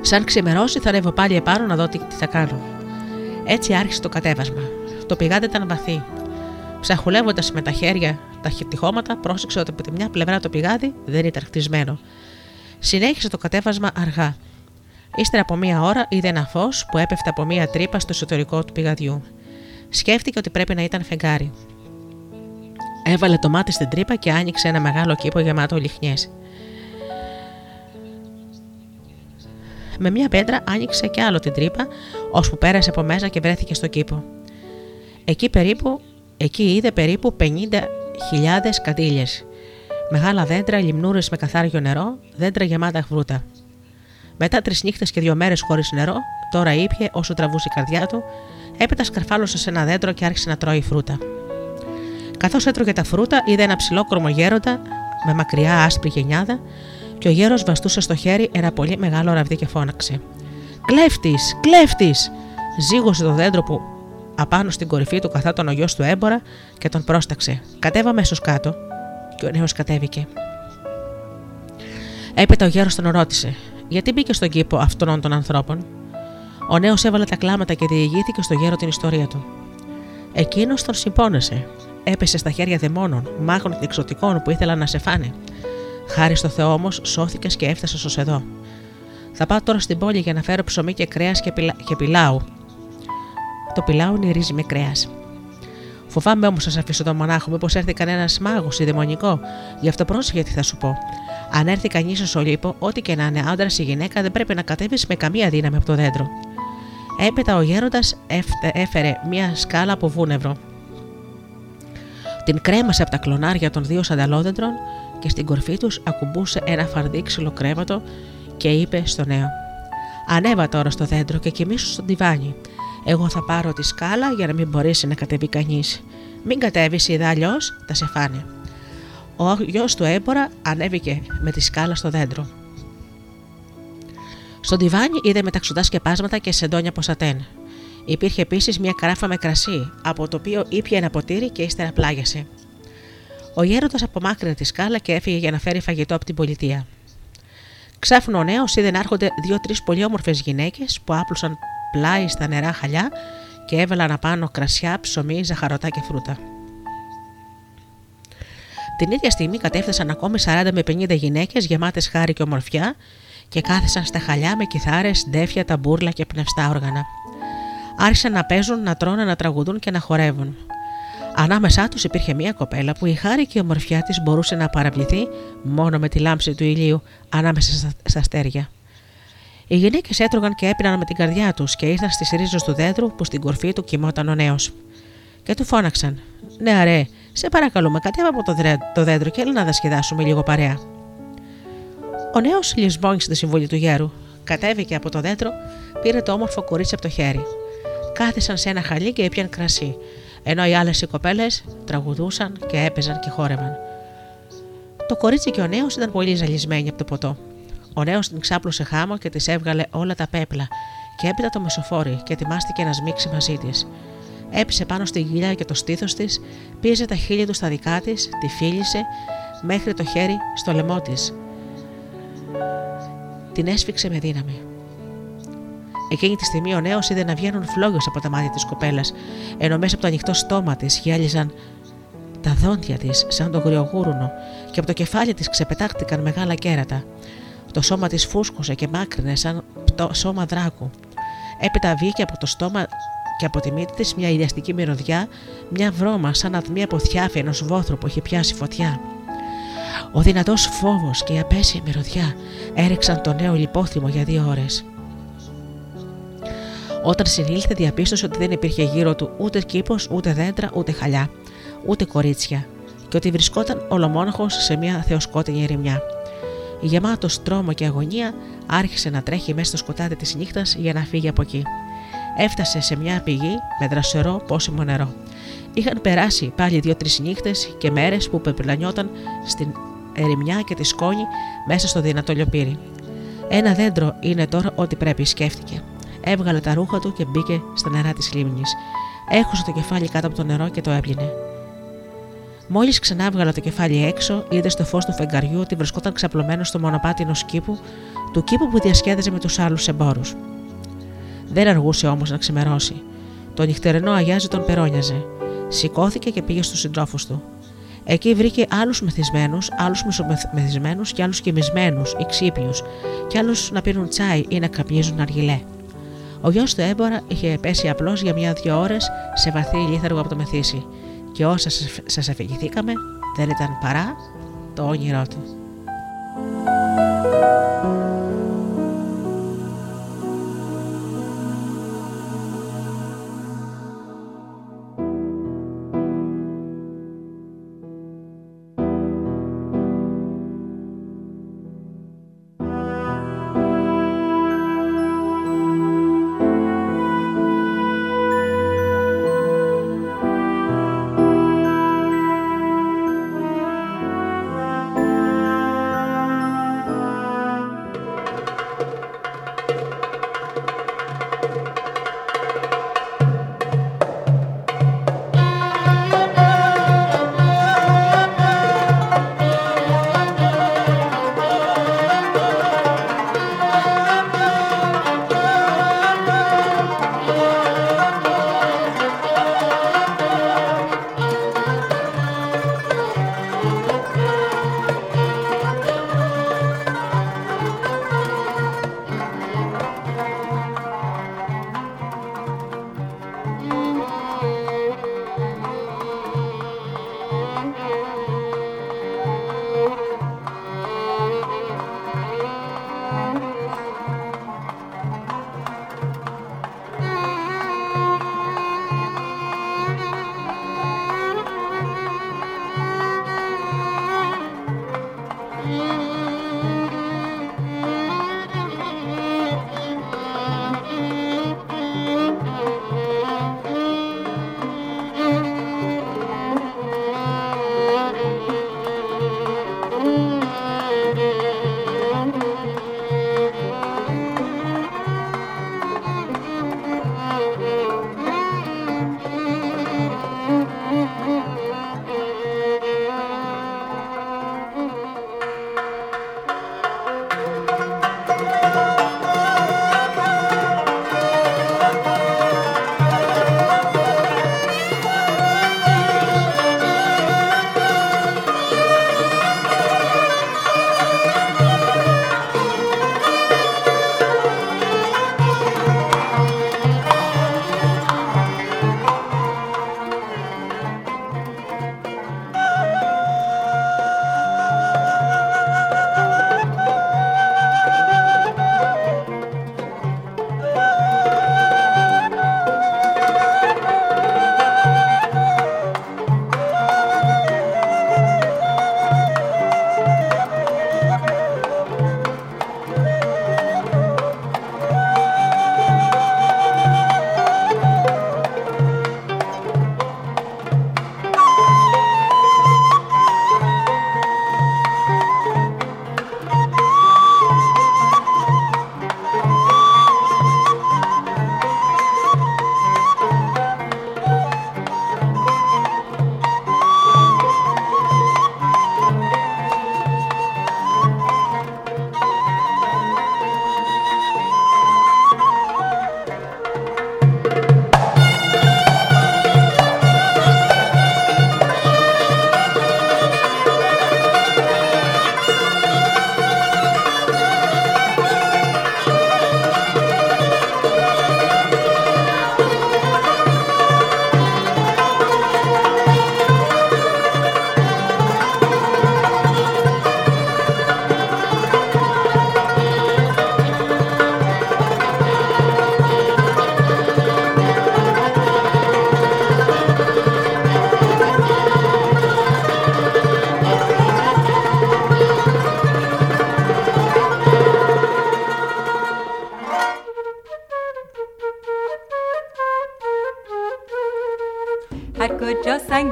Σαν ξημερώσει, θα ανέβω πάλι επάνω να δω τι θα κάνω. Έτσι άρχισε το κατέβασμα. Το πηγάδι ήταν βαθύ. Ψαχουλεύοντα με τα χέρια τα τυχώματα, πρόσεξε ότι από τη μια πλευρά το πηγάδι δεν ήταν χτισμένο. Συνέχισε το κατέβασμα αργά. Ύστερα από μία ώρα είδε ένα φως που έπεφτε από μία τρύπα στο εσωτερικό του πηγαδιού. Σκέφτηκε ότι πρέπει να ήταν φεγγάρι. Έβαλε το μάτι στην τρύπα και άνοιξε ένα μεγάλο κήπο γεμάτο λιχνιές. Με μια πέτρα άνοιξε και άλλο την τρύπα, ώσπου πέρασε από μέσα και βρέθηκε στο κήπο. Εκεί, περίπου, εκεί είδε περίπου 50.000 κατήλιες. Μεγάλα δέντρα, λιμνούρες με καθάριο νερό, δέντρα γεμάτα φρούτα. Μετά τρεις νύχτες και δύο μέρες χωρίς νερό, τώρα ήπια όσο τραβούσε η καρδιά του, έπειτα σκαρφάλωσε σε ένα δέντρο και άρχισε να τρώει φρούτα. Καθώς έτρωγε τα φρούτα, είδε ένα ψηλόκρομο γέροντα με μακριά άσπρη γενιάδα και ο γέρος βαστούσε στο χέρι ένα πολύ μεγάλο ραβδί και φώναξε. Κλέφτης! Κλέφτης! Ζήγωσε το δέντρο που απάνω στην κορυφή του καθάτων ο γιος του έμπορα και τον πρόσταξε. Κατέβα αμέσως κάτω. Και ο νέος κατέβηκε. Έπειτα ο γέρος τον ρώτησε: Γιατί μπήκε στον κήπο αυτών των ανθρώπων; Ο νέος έβαλε τα κλάματα και διηγήθηκε στο γέρο την ιστορία του. Εκείνος τον συμπόνεσε. Έπεσε στα χέρια δαιμόνων, μάγων και εξωτικών που ήθελαν να σε φάνε. Χάρη στο Θεό όμως, σώθηκες και έφτασες ως εδώ. Θα πάω τώρα στην πόλη για να φέρω ψωμί και κρέας και, πιλα... και πιλάου. Το πιλάου νυρίζει με κρέας. Φοβάμαι όμως να σας αφήσω τον μονάχο, μήπως έρθει κανένας μάγος ή δαιμονικό. Γι' αυτό πρόσεχε τι θα σου πω. Αν έρθει κανείς στο λίπο, ό,τι και να είναι άντρας ή γυναίκα, δεν πρέπει να κατέβεις με καμία δύναμη από το δέντρο. Έπειτα ο γέροντας έφερε μία σκάλα από βούνευρο. Την κρέμασε από τα κλονάρια των δύο σανταλόδεντρων και στην κορφή τους ακουμπούσε ένα φαρδί ξυλοκρέματο και είπε στο νέο: Ανέβα τώρα στο δέντρο και κοιμήσου στο τιβάνι. Εγώ θα πάρω τη σκάλα για να μην μπορέσει να κατεβεί κανείς. Μην κατέβεις, είδα αλλιώς θα σε φάνε. Ο γιος του έμπορα ανέβηκε με τη σκάλα στο δέντρο. Στο τιβάνι είδε μεταξωτά σκεπάσματα και σεντόνια ποσατέν. Υπήρχε επίσης μια καράφα με κρασί, από το οποίο ήπια ένα ποτήρι και ύστερα πλάγιασε. Ο γέροντας απομάκρυνε τη σκάλα και έφυγε για να φέρει φαγητό από την πολιτεία. Ξάφνου ο νέος είδε να έρχονται δύο-τρεις πολύ όμορφε γυναίκες που άπλωσαν πλάι στα νερά χαλιά και έβαλαν απάνω κρασιά, ψωμί, ζαχαρωτά και φρούτα. Την ίδια στιγμή κατέφθασαν ακόμη 40 με 50 γυναίκες γεμάτες χάρη και ομορφιά και κάθεσαν στα χαλιά με κιθάρες, ντέφια, ταμπούρλα και πνευστά όργανα. Άρχισαν να παίζουν, να τρώνε, να τραγουδούν και να χορεύουν. Ανάμεσά τους υπήρχε μια κοπέλα που η χάρη και η ομορφιά της μπορούσε να παραβληθεί μόνο με τη λάμψη του ηλίου ανάμεσα στα αστέρια. Οι γυναίκες έτρωγαν και έπιναν με την καρδιά τους και ήρθαν στις ρίζες του δέντρου που στην κορφή του κοιμόταν ο νέος. Και του φώναξαν: Ναι, αρέ, σε παρακαλούμε, κατέβα από το δέντρο και έλα να δασκεδάσουμε λίγο παρέα. Ο νέος λησμόνισε τη συμβουλή του γέρου. Κατέβηκε από το δέντρο, πήρε το όμορφο κορίτσι από το χέρι. Κάθισαν σε ένα χαλί και έπιαν κρασί, ενώ οι άλλες οι κοπέλες τραγουδούσαν και έπαιζαν και χόρευαν. Το κορίτσι και ο νέος ήταν πολύ ζαλισμένοι από το ποτό. Ο νέο την ξάπλωσε χάμο και της έβγαλε όλα τα πέπλα και έπειτα το μεσοφόρι και ετοιμάστηκε να σμίξει μαζί της. Έπεισε πάνω στη γυλιά και το στήθος της, πίεζε τα χείλη του στα δικά της, τη φίλησε μέχρι το χέρι στο λαιμό της. Την έσφιξε με δύναμη. Εκείνη τη στιγμή ο νέος είδε να βγαίνουν φλόγε από τα μάτια της κοπέλας, ενώ μέσα από το ανοιχτό στόμα της γυάλιζαν Τα δόντια της, σαν το γριογούρουνο, και από το κεφάλι της ξεπετάχτηκαν μεγάλα κέρατα. Το σώμα της φούσκωσε και μάκρυνε σαν το σώμα δράκου. Έπειτα βγήκε από το στόμα και από τη μύτη της μια ηλιαστική μυρωδιά, μια βρώμα σαν ατμή από θιάφη ενός βόθρου που είχε πιάσει φωτιά. Ο δυνατός φόβος και η απέσια μυρωδιά έριξαν το νέο λιπόθυμο για δύο ώρες. Όταν συνήλθε, διαπίστωσε ότι δεν υπήρχε γύρω του ούτε κήπος, ούτε δέντρα, ούτε χαλιά, ούτε κορίτσια, και ότι βρισκόταν ολομόναχος σε μια θεοσκότεινη ερημιά. Γεμάτο τρόμο και αγωνία, άρχισε να τρέχει μέσα στο σκοτάδι της νύχτας για να φύγει από εκεί. Έφτασε σε μια πηγή με δρασερό πόσιμο νερό. Είχαν περάσει πάλι δύο-τρεις νύχτες και μέρες που πεπλανιόταν στην ερημιά και τη σκόνη μέσα στο δυνατό λιοπύρι. Ένα δέντρο είναι τώρα ό,τι πρέπει, σκέφτηκε. Έβγαλε τα ρούχα του και μπήκε στα νερά της λίμνης. Έχωσε το κεφάλι κάτω από το νερό και το έπλυνε. Μόλις ξανά έβγαλε το κεφάλι έξω, είδε στο φως του φεγγαριού ότι βρισκόταν ξαπλωμένος στο μονοπάτι ενό κήπου, του κήπου που διασκέδαζε με τους άλλους εμπόρους. Δεν αργούσε όμως να ξημερώσει. Το νυχτερινό αγιάζι τον περώνιαζε. Σηκώθηκε και πήγε στους συντρόφους του. Εκεί βρήκε άλλους μεθυσμένους, άλλους μισομεθυσμένους και άλλους κοιμισμένους ή ξύπνιους, και άλλους να πίνουν τσάι ή να καπνίζουν αργιλέ. Ο γιος του έμπορα είχε πέσει απλώς για μια-δυο ώρες σε βαθύ ηλίθαργο από το μεθύσι, και όσα σας αφηγηθήκαμε δεν ήταν παρά το όνειρό τους.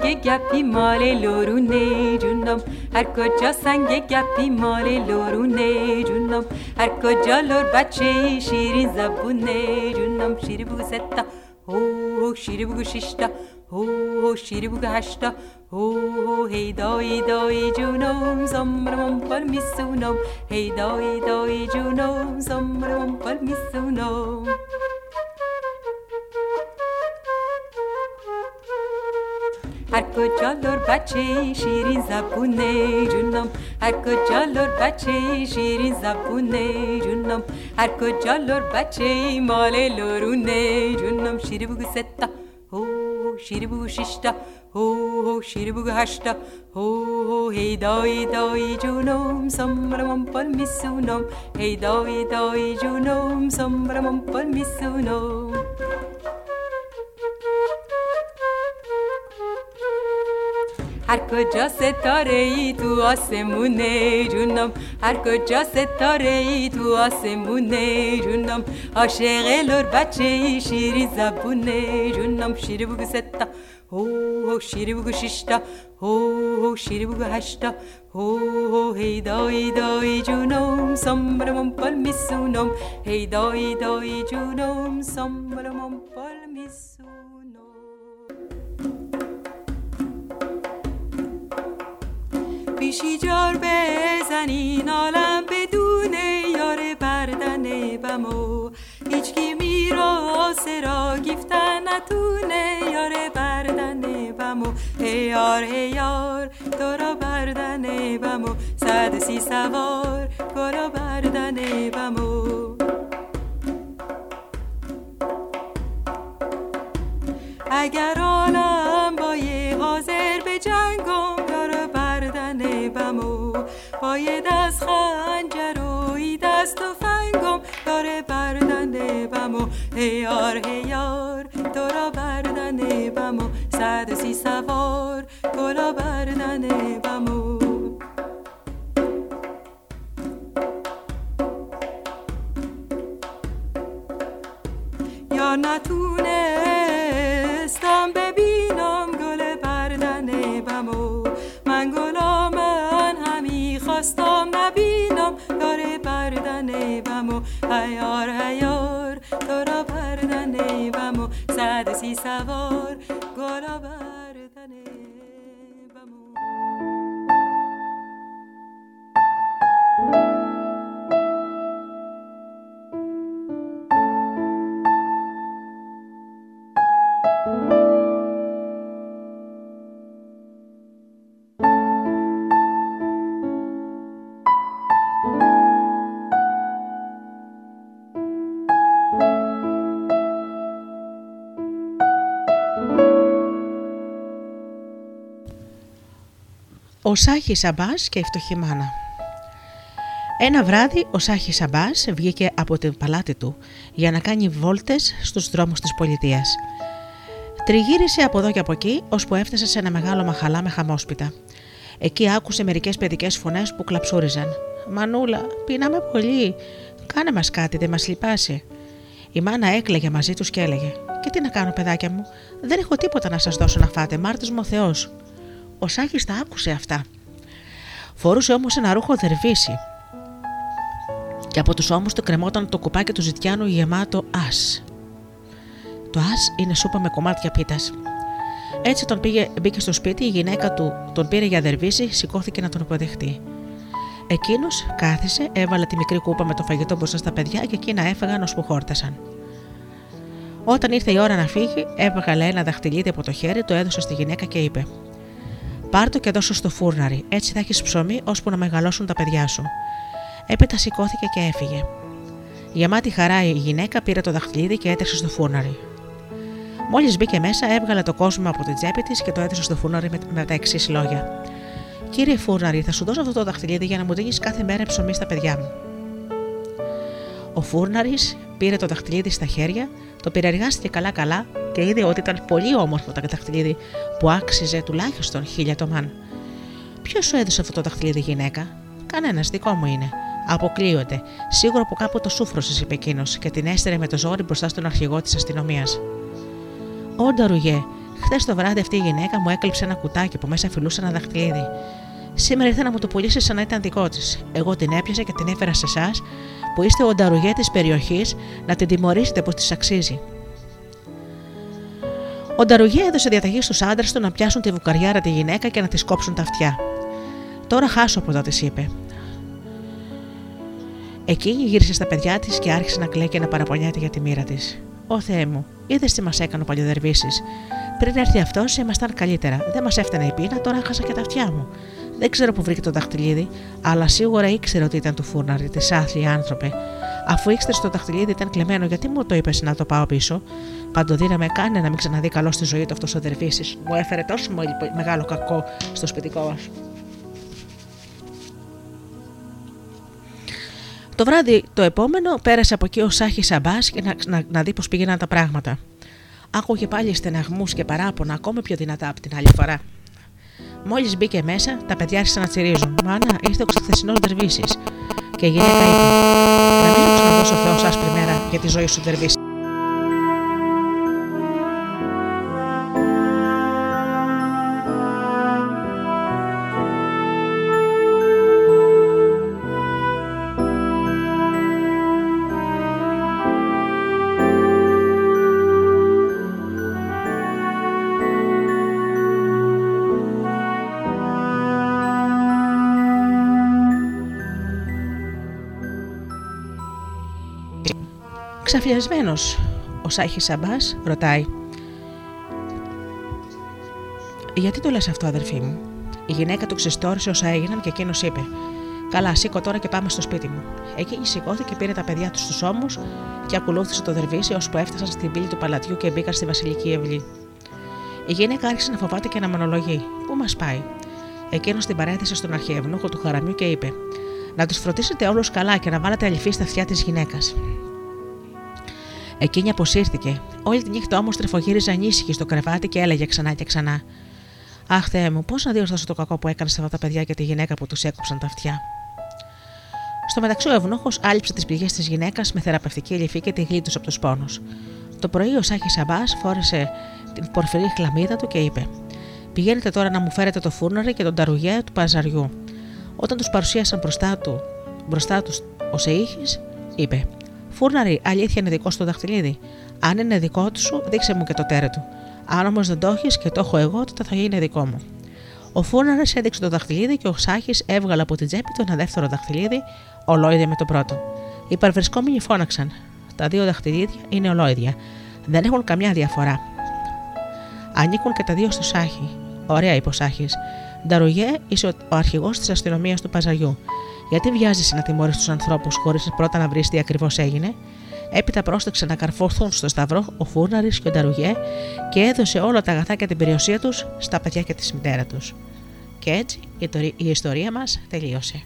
sange gappi male lorune cündam Her koca sange gappi male lorune cündam Her koca lor bacı şirin zabune cündam Şiri bu zetta ho ho şiri bu şişta ho ho şiri bu haşta ho ho hey doi doi cündam Zamramam palmissunam hey doi doi cündam Zamramam بچه شیرین زبونه جونم هر کجا لور بچه شیرین زبونه جونم هر کجا لور بچه مال لورونه جونم شیری بگو ستا هو شیری بگو ششتا هو هو شیری بگو هشتا هو هو هی دای دای جونم سمرم پل میسونم هی دای دای جونم سمرم پل میسونم هر کجا ستاره ای تو آسمونه جونم هر کجا ستاره ای تو آسمونه جونم عاشق لور بچه ای شیری زبونه جونم شیری بگو ستا هو هو شیری بگو ششتا هو هو شیری بگو هشتا هو هو هی دای دای جونم سمبرمم پل میسونم هی دای دای جونم سمبرمم پل میسونم بیشی جار بزنین عالم بدون یار بردن بمو. هیچکی میراس را گفتن نتونه یار بردن بمو. هی یار هی یار تو را بردن بمو. صد سی سوار گلا بردن بمو. اگر هیار هیار تو را بردن بم و سد سی سوار کلا بردن Ο Σάχη Σαμπάς και η φτωχή μάνα. Ένα βράδυ ο Σάχη Σαμπάς βγήκε από την παλάτι του για να κάνει βόλτες στους δρόμους της πολιτείας. Τριγύρισε από εδώ και από εκεί, ώσπου έφτασε σε ένα μεγάλο μαχαλά με χαμόσπιτα. Εκεί άκουσε μερικές παιδικές φωνές που κλαψούριζαν. Μανούλα, πεινάμε πολύ. Κάνε μας κάτι, δεν μας λυπάσει. Η μάνα έκλαιγε μαζί τους και έλεγε: Και τι να κάνω, παιδάκια μου, δεν έχω τίποτα να σας δώσω να φάτε, μάρτη μου ο Θεός. Ο Σάκης τα άκουσε αυτά. Φορούσε όμως ένα ρούχο δερβίσι. Και από τους ώμους του κρεμόταν το κουπάκι του ζητιάνου γεμάτο ας. Το ας είναι σούπα με κομμάτια πίτας. Έτσι τον πήγε, μπήκε στο σπίτι, η γυναίκα του τον πήρε για δερβίση, σηκώθηκε να τον υποδεχτεί. Εκείνος κάθισε, έβαλε τη μικρή κούπα με το φαγητό μπροστά στα παιδιά και εκείνα έφαγαν ώσπου χόρτασαν. Όταν ήρθε η ώρα να φύγει, έβγαλε ένα δαχτυλίδι από το χέρι, το έδωσε στη γυναίκα και είπε: Πάρ το και δώσω στο φούρναρι, έτσι θα έχεις ψωμί ώσπου να μεγαλώσουν τα παιδιά σου. Έπειτα σηκώθηκε και έφυγε. Γεμάτη χαρά η γυναίκα πήρε το δαχτυλίδι και έτρεξε στο φούρναρι. Μόλις μπήκε μέσα, έβγαλε το κόσμο από την τσέπη της και το έδωσε στο φούρναρι με, με τα εξής λόγια. Κύριε Φούρναρη, θα σου δώσω αυτό το δαχτυλίδι για να μου δίνεις κάθε μέρα ψωμί στα παιδιά μου. Ο Φούρναρης πήρε το δαχτυλίδι στα χέρια, το πυρεργάστηκε καλά-καλά και είδε ότι ήταν πολύ όμορφο το δαχτυλίδι που άξιζε τουλάχιστον χίλια τομάν. Ποιος σου έδωσε αυτό το δαχτυλίδι, γυναίκα, Κανένας, δικό μου είναι. Αποκλείονται. Σίγουρα από κάπου το σούφρωσες, είπε εκείνος και την έστερε με το ζόρι μπροστά στον αρχηγό της αστυνομίας. Όντα ρουγέ, Χθες το βράδυ αυτή η γυναίκα μου έκλειψε ένα κουτάκι που μέσα φιλούσε ένα δαχτυλίδι. Σήμερα ήρθε να μου το πουλήσει σαν να ήταν δικό της. Εγώ την έπιασα και την έφερα σε εσάς, που είστε ο νταρουγέ της περιοχής, να την τιμωρήσετε πω της αξίζει. Ο Νταρουγέ έδωσε διαταγή στους άντρες του να πιάσουν τη βουκαριάρα τη γυναίκα και να της κόψουν τα αυτιά. Τώρα χάσω από εδώ, της είπε. Εκείνη γύρισε στα παιδιά της και άρχισε να κλαίει και να παραπονιάται για τη μοίρα της. Ω Θεέ μου, είδες τι μας έκανε ο παλιοδερβίσης. Πριν έρθει αυτός, ήμασταν καλύτερα. Δεν μας έφτανε η πείνα, τώρα χάσα και τα αυτιά μου. Δεν ξέρω που βρήκε το δαχτυλίδι, αλλά σίγουρα ήξερε ότι ήταν του φούρναρη, της άθλη άνθρωπε. Αφού ήξερε το δαχτυλίδι ήταν κλεμμένο, γιατί μου το είπες να το πάω πίσω; Παντοδύναμε κάνε να μην ξαναδεί καλό στη ζωή του αυτός ο δερβίση. Μου έφερε τόσο μεγάλο κακό στο σπιτικό μας. Το βράδυ το επόμενο πέρασε από εκεί ο Σάχη Σαμπάς για να, να, να δει πώς πήγαιναν τα πράγματα. Άκουγε πάλι στεναγμούς και παράπονα ακόμη πιο δυνατά από την άλλη φορά. Μόλις μπήκε μέσα, τα παιδιά άρχισαν να τσιρίζουν. Μάνα, ήρθε ο χθεσινό Δερβίσης. Και η γυναίκα είπε: Να μην ξαναδώσω Θεός άσπρη μέρα για τη ζωή σου, Δερβίση. Ξαφιασμένο, ο Σάχης Σαμπάς ρωτάει: Γιατί το λες αυτό, αδερφή μου; Η γυναίκα του ξεστόρισε όσα έγιναν και εκείνος είπε: Καλά, σήκω τώρα και πάμε στο σπίτι μου. Εκείνη σηκώθηκε, πήρε τα παιδιά του στους ώμους και ακολούθησε το δερβίσι ώσπου έφτασαν στην πύλη του παλατιού και μπήκαν στη βασιλική ευλή. Η γυναίκα άρχισε να φοβάται και να μονολογεί: Πού μας πάει; Εκείνος την παρέθεσε στον αρχιευνούχο του χαραμιού και είπε: Να τους φροντίσετε όλους καλά και να βάλετε αληφή στα αυτιά της γυναίκας. Εκείνη αποσύρθηκε. Όλη τη νύχτα όμως τρεφογύριζε ανήσυχη στο κρεβάτι και έλεγε ξανά και ξανά. Αχ, Θεέ μου, πώς να διορθώσω το κακό που έκανες σε αυτά τα παιδιά και τη γυναίκα που τους έκοψαν τα αυτιά. Στο μεταξύ, ο Ευνούχος άλυψε τις πηγές της γυναίκας με θεραπευτική λυφή και τη γλίτωσε από τους πόνους. Το πρωί, ο Σάχη Σαμπάς φόρεσε την πορφυρή χλαμίδα του και είπε: Πηγαίνετε τώρα να μου φέρετε το φούρναρι και τον ταρουγέ του παζαριού. Όταν τους παρουσίασαν μπροστά του, μπροστά τους ο Σεήχη, είπε: Φούρναρη, αλήθεια είναι δικό σου το δαχτυλίδι; Αν είναι δικό του σου, δείξε μου και το τέρε του. Αν όμως δεν το έχεις και το έχω εγώ, τότε θα γίνει δικό μου. Ο Φούρναρης έδειξε το δαχτυλίδι και ο Σάχη έβγαλε από την τσέπη του ένα δεύτερο δαχτυλίδι, ολόιδια με το πρώτο. Οι παρβρισκόμενοι φώναξαν. Τα δύο δαχτυλίδια είναι ολόιδια. Δεν έχουν καμιά διαφορά. Ανήκουν και τα δύο στο Σάχη. Ωραία, είπε ο Σάχη. Νταρουγέ, είσαι ο αρχηγός της αστυνομίας του Παζαριού. Γιατί βιάζεσαι να τιμωρήσει τους ανθρώπους χωρίς πρώτα να βρεις τι ακριβώς έγινε; Έπειτα πρόσταξε να καρφωθούν στο σταυρό ο Φούρναρης και ο Νταρουγέ και έδωσε όλα τα αγαθά και την περιουσία τους στα παιδιά και τη μητέρα τους. Και έτσι η ιστορία μας τελείωσε.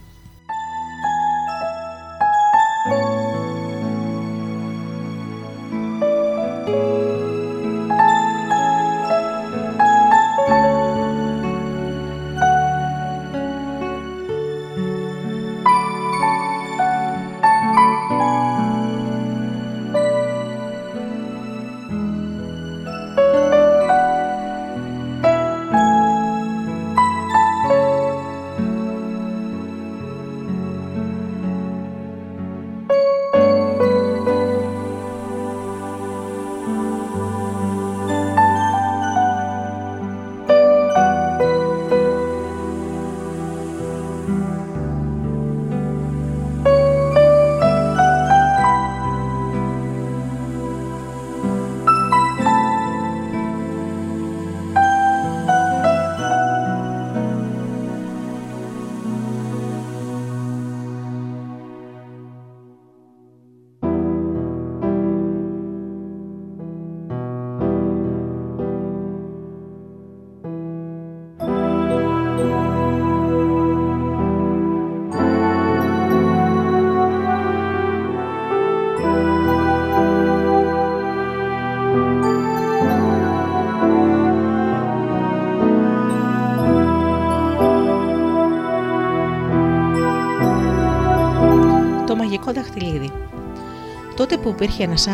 Τότε που υπήρχε ένας,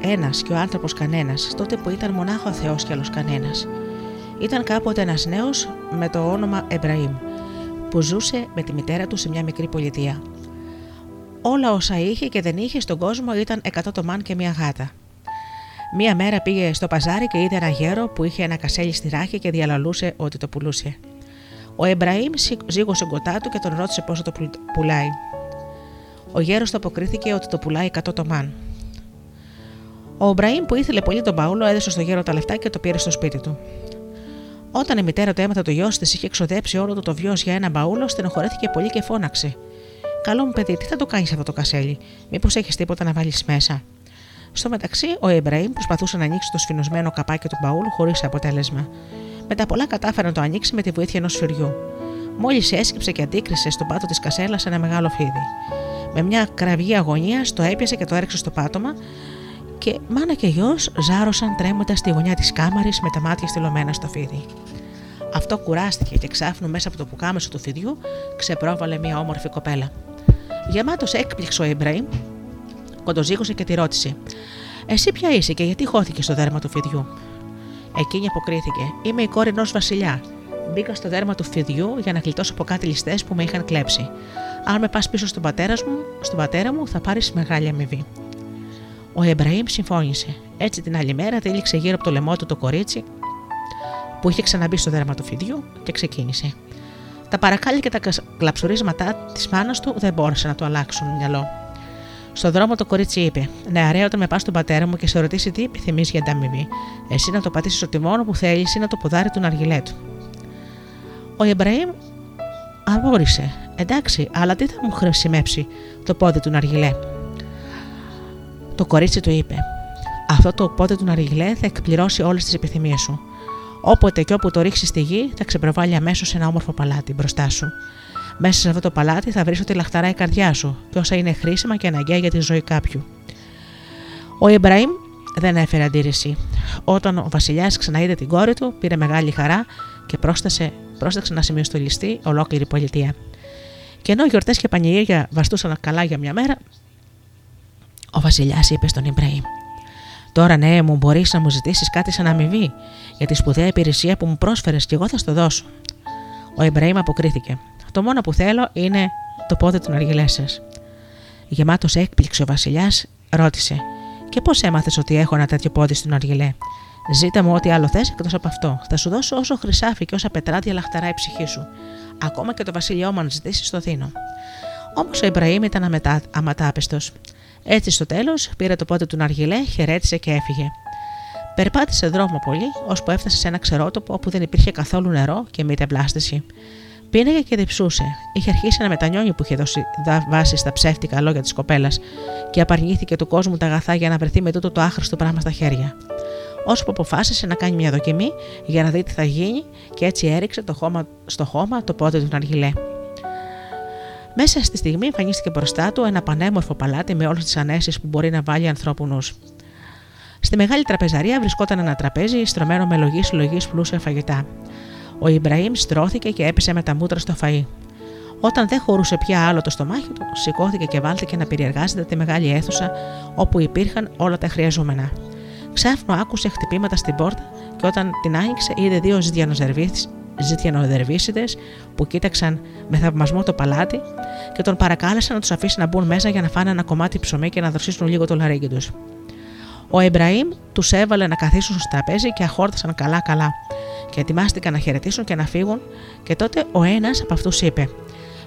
ένας και ο άνθρωπος κανένας, τότε που ήταν μονάχο ο Θεός και άλλος κανένας. Ήταν κάποτε ένας νέος με το όνομα Εμπραήμ, που ζούσε με τη μητέρα του σε μια μικρή πολιτεία. Όλα όσα είχε και δεν είχε στον κόσμο ήταν 100 το μάν και μια γάτα. Μία μέρα πήγε στο παζάρι και είδε ένα γέρο που είχε ένα κασέλι στη ράχη και διαλαλούσε ότι το πουλούσε. Ο Εμπραήμ ζήγωσε κοντά του και τον ρώτησε πόσο το πουλάει. Ο γέρος του αποκρίθηκε ότι το πουλάει 100 το μάν. Ο Εμπραήμ που ήθελε πολύ τον Παούλο έδωσε στο γέρο τα λεφτά και το πήρε στο σπίτι του. Όταν η μητέρα του έμαθε το γιο της είχε εξοδέψει όλο το, το βιός για ένα μπαούλο, στενοχωρέθηκε πολύ και φώναξε. Καλό μου παιδί, τι θα το κάνεις αυτό το κασέλι, Μήπως έχεις τίποτα να βάλεις μέσα; Στο μεταξύ, ο Εμπραήμ προσπαθούσε να ανοίξει το σφινοσμένο καπάκι του μπαούλου χωρίς αποτέλεσμα. Μετά πολλά κατάφερε να το ανοίξει με τη βοήθεια ενός φυριού. Μόλις έσκυψε και αντίκρισε στον πάτο της κασέλας ένα μεγάλο φίδι. Με μια κραυγή αγωνίας το έπιασε και το έριξε στο πάτωμα και μάνα και γιος ζάρωσαν τρέμοντας στη γωνιά της κάμαρης με τα μάτια στυλωμένα στο φίδι. Αυτό κουράστηκε και ξάφνου μέσα από το πουκάμεσο του φιδιού ξεπρόβαλε μια όμορφη κοπέλα. Γεμάτος έκπληξε ο Ιμπραήμ, κοντοζήγωσε και τη ρώτησε: Εσύ ποια είσαι και γιατί χώθηκε στο δέρμα του φιδιού; Εκείνη αποκρίθηκε: Είμαι η κόρη ενός βασιλιά. Μπήκα στο δέρμα του φιδιού για να γλιτώσω από κάτι ληστές που με είχαν κλέψει. Αν με πας πίσω στον πατέρας μου, στον πατέρα μου θα πάρεις μεγάλη αμοιβή. Ο Εμπραήμ συμφώνησε. Έτσι την άλλη μέρα τήληξε γύρω από το λαιμό του το κορίτσι που είχε ξαναμπεί στο δέρμα του φιδιού και ξεκίνησε. Τα παρακάλια και τα κλαψουρίσματά της μάνας του δεν μπόρεσαν να το αλλάξουν μυαλό. Στον δρόμο το κορίτσι είπε: Νεαρέ, όταν με πας στον πατέρα μου και σε ρωτήσει τι επιθυμείς για ανταμοιβή, εσύ να το πατήσεις ότι μόνο που θέλεις είναι το ποδάρι του Ναργιλέ του. Ο Ιμπραήμ αγόρισε. Εντάξει, αλλά τι θα μου χρησιμεύσει το πόδι του Ναργιλέ; Το κορίτσι του είπε: Αυτό το πόδι του Ναργιλέ θα εκπληρώσει όλες τις επιθυμίες σου. Όποτε και όπου το ρίξεις στη γη, θα ξεπροβάλει αμέσως ένα όμορφο παλάτι μπροστά σου. Μέσα σε αυτό το παλάτι θα βρεις ότι λαχταράει η καρδιά σου και όσα είναι χρήσιμα και αναγκαία για τη ζωή κάποιου. Ο Ιμπραήμ δεν έφερε αντίρρηση. Όταν ο Βασιλιάς ξαναείδε την κόρη του, πήρε μεγάλη χαρά και πρόστασε, πρόσταξε να σημειοστολιστεί ολόκληρη πολιτεία. Και ενώ γιορτές και πανηγύρια βαστούσαν καλά για μια μέρα, ο Βασιλιάς είπε στον Ιμπραήμ: Τώρα ναι, μου μπορείς να μου ζητήσεις κάτι σαν αμοιβή για τη σπουδαία υπηρεσία που μου πρόσφερες και εγώ θα στο δώσω. Ο Ιμπραήμ αποκρίθηκε: Το μόνο που θέλω είναι το πόδι του Αργυλές σας. Γεμάτος έκπληξη ο Βασιλιάς ρώτησε: Και πώς έμαθες ότι έχω ένα τέτοιο πόδι στον Αργυλέ; Ζήτα μου ό,τι άλλο θες εκτός από αυτό. Θα σου δώσω όσο χρυσάφι και όσα πετράδια λαχταρά η ψυχή σου. Ακόμα και το βασίλειό μου αν ζητήσει το δίνω. Όμως ο Ιμπραήμ ήταν αματάπιστο. Έτσι στο τέλος πήρε το πόδι του Ναργιλέ, χαιρέτησε και έφυγε. Περπάτησε δρόμο πολύ, ώσπου έφτασε σε ένα ξερότοπο όπου δεν υπήρχε καθόλου νερό και μήτε μπλάστηση. Πίνεγε και διψούσε. Είχε αρχίσει να μετανιώνει που είχε δώσει βάση στα ψεύτικα λόγια της κοπέλας και απαρνήθηκε του κόσμου τα αγαθά για να βρεθεί με τούτο το άχρηστο πράγμα στα χέρια. Ώσπου αποφάσισε να κάνει μια δοκιμή για να δει τι θα γίνει και έτσι έριξε το χώμα, στο χώμα το πόδι του Ναργιλέ. Μέσα στη στιγμή εμφανίστηκε μπροστά του ένα πανέμορφο παλάτι με όλες τις ανέσεις που μπορεί να βάλει ανθρώπου νους. Στη μεγάλη τραπεζαρία βρισκόταν ένα τραπέζι στρωμένο με λογής συλλογή πλούσια φαγητά. Ο Ιμπραήμ στρώθηκε και έπεσε με τα μούτρα στο φαΐ. Όταν δεν χωρούσε πια άλλο το στομάχι του, σηκώθηκε και βάλθηκε να περιεργάζεται τη μεγάλη αίθουσα όπου υπήρχαν όλα τα χρειαζόμενα. Ξάφνου άκουσε χτυπήματα στην πόρτα και όταν την άνοιξε είδε δύο ζητιανοδερβίσιδε που κοίταξαν με θαυμασμό το παλάτι και τον παρακάλεσαν να τους αφήσει να μπουν μέσα για να φάνε ένα κομμάτι ψωμί και να δροσίσουν λίγο το λαρίκι τους. Ο Εμπραήμ τους έβαλε να καθίσουν στο τραπέζι και αχόρτασαν καλά-καλά και ετοιμάστηκαν να χαιρετήσουν και να φύγουν, και τότε ο ένας από αυτούς είπε: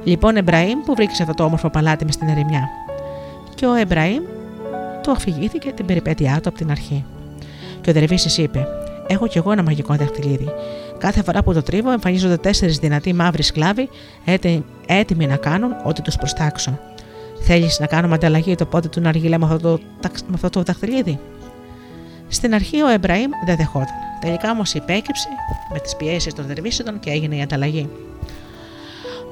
Λοιπόν, Εμπραήμ, που βρήκες αυτό το όμορφο παλάτι μες στην ερημιά; Και ο Εμπραήμ του αφηγήθηκε την περιπέτειά του από την αρχή. Και ο Δερβίση είπε: Έχω κι εγώ ένα μαγικό δαχτυλίδι. Κάθε φορά που το τρίβω, εμφανίζονται τέσσερις δυνατοί μαύροι σκλάβοι, έτοιμοι να κάνουν ό,τι τους προστάξω. Θέλεις να κάνουμε ανταλλαγή το πόδι του Ναργιλέ με αυτό το, με αυτό το δαχτυλίδι; Στην αρχή ο Εμπραήμ δεν δεχόταν. Τελικά όμως υπέκυψε με τις πιέσεις των Δερβίσιδων και έγινε η ανταλλαγή.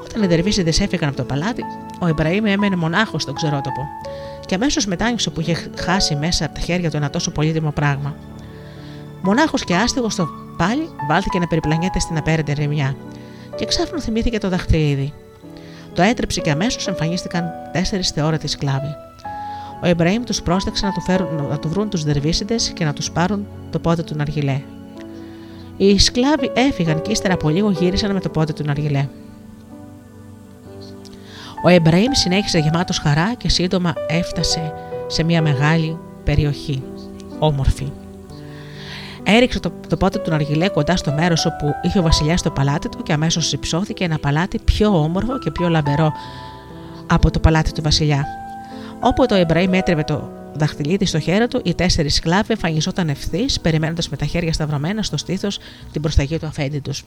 Όταν οι Δερβίσιδε έφυγαν από το παλάτι, ο Εμπραήμ έμενε μονάχος στον ξερότοπο και αμέσως άνοιξε που είχε χάσει μέσα από τα χέρια του ένα τόσο πολύτιμο πράγμα. Μονάχος και άστιγο στο πάλι βάλθηκε να περιπλανιέται στην απέραντη ρημιά και ξάφνου θυμήθηκε το δαχτυλίδι. Το έτρεψε και αμέσως εμφανίστηκαν τέσσερις θεόρατοι σκλάβοι. Ο Ιμπραήμ τους πρόσταξε να του, φέρουν, να του βρουν τους δερβίσιντες και να τους πάρουν το πόδι του Ναργιλέ. Οι σκλάβοι έφυγαν και ύστερα από λίγο γύρισαν με το πόδι του Ναργιλέ. Ο Εμπραήμ συνέχισε γεμάτος χαρά και σύντομα έφτασε σε μια μεγάλη περιοχή, όμορφη. Έριξε το, το πόδι του Ναργιλέ κοντά στο μέρος όπου είχε ο Βασιλιάς το παλάτι του και αμέσως υψώθηκε ένα παλάτι πιο όμορφο και πιο λαμπερό από το παλάτι του Βασιλιά. Όποτε ο Εμπραήμ έτρεβε το δαχτυλίδι στο χέρι του, οι τέσσερις σκλάβοι εμφανιζόταν ευθύς, περιμένοντας με τα χέρια σταυρωμένα στο στήθος την προσταγή του αφέντη τους.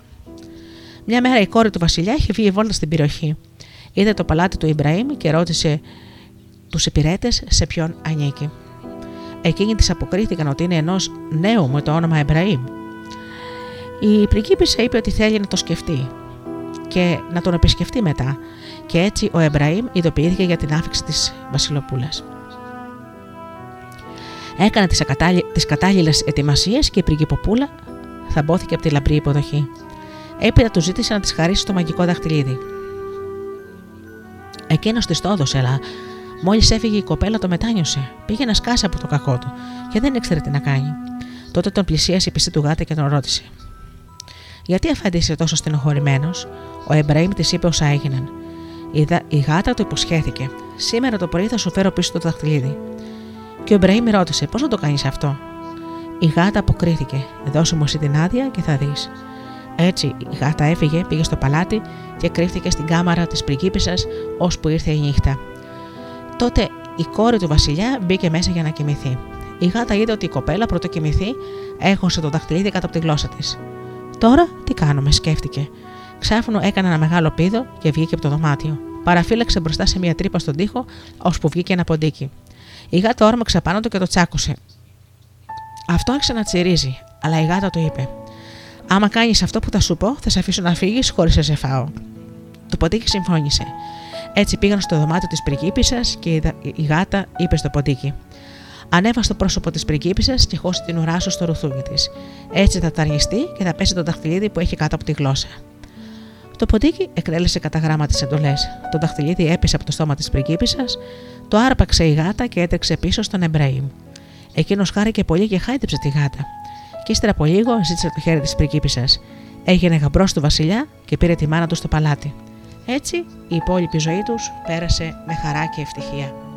Μια μέρα η κόρη του Βασιλιά είχε βγει βόλτα στην περιοχή. Είδε το παλάτι του Ιμπραήμ και ρώτησε τους υπηρέτες σε ποιον ανήκει. Εκείνοι της αποκρίθηκαν ότι είναι ενός νέου με το όνομα Εμπραήμ. Η πριγκίπισσα είπε ότι θέλει να το σκεφτεί και να τον επισκεφτεί μετά, και έτσι ο Εμπραήμ ειδοποιήθηκε για την άφηξη της Βασιλοπούλας. Έκανε τις τις κατάλληλες ετοιμασίες και η πριγκυποπούλα θαμπόθηκε από τη λαμπρή υποδοχή. Έπειτα του ζήτησε να της χαρίσει το μαγικό δαχτυλίδι. Εκείνος της το έδωσε, αλλά μόλις έφυγε η κοπέλα το μετάνιωσε. Πήγε να σκάσει από το κακό του και δεν ήξερε τι να κάνει. Τότε τον πλησίασε η πιστή του γάτα και τον ρώτησε. Γιατί αφάντησε τόσο στενοχωρημένος, ο Εμπραήμ της είπε όσα έγιναν. Η, γάτα του υποσχέθηκε. Σήμερα το πρωί θα σου φέρω πίσω το δαχτυλίδι. Και ο Εμπραήμ ρώτησε: Πώς να το κάνεις αυτό; Η γάτα αποκρίθηκε: Δώσε μου εσύ την άδεια και θα δεις. Έτσι η γάτα έφυγε, πήγε στο παλάτι και κρύφτηκε στην κάμαρα της πριγκίπισσας ώσπου ήρθε η νύχτα. Τότε η κόρη του Βασιλιά μπήκε μέσα για να κοιμηθεί. Η γάτα είδε ότι η κοπέλα πρωτό κοιμηθεί έχωσε το δαχτυλίδι κάτω από τη γλώσσα της. Τώρα τι κάνουμε, σκέφτηκε. Ξάφνου έκανε ένα μεγάλο πίδο και βγήκε από το δωμάτιο. Παραφύλαξε μπροστά σε μια τρύπα στον τοίχο, ώσπου βγήκε ένα ποντίκι. Η γάτα όρμαξε πάνω του και το τσάκωσε. Αυτό άρχισε να τσιρίζει, αλλά η γάτα του είπε: Άμα κάνεις αυτό που θα σου πω, θα σε αφήσω να φύγεις χωρίς να σε φάω. Το ποντίκι συμφώνησε. Έτσι πήγαν στο δωμάτιο της πριγκίπισσας και η γάτα είπε στο ποντίκι: Ανέβα στο πρόσωπο της πριγκίπισσας και χώσει την ουρά σου στο ρουθούνι της. Έτσι θα ταργιστεί και θα πέσει το δαχτυλίδι που έχει κάτω από τη γλώσσα. Το ποντίκι εκτέλεσε κατά γράμμα τις εντολές. Το δαχτυλίδι έπεσε από το στόμα της πριγκίπισσας, το άρπαξε η γάτα και έτρεξε πίσω στον Εμπρέιμ. Εκείνος χάρηκε πολύ και χάιδεψε τη γάτα. Και ύστερα από λίγο ζήτησε το χέρι της πριγκίπισσας. Έγινε γαμπρός του Βασιλιά και πήρε τη μάνα του στο παλάτι. Έτσι η υπόλοιπη ζωή τους πέρασε με χαρά και ευτυχία.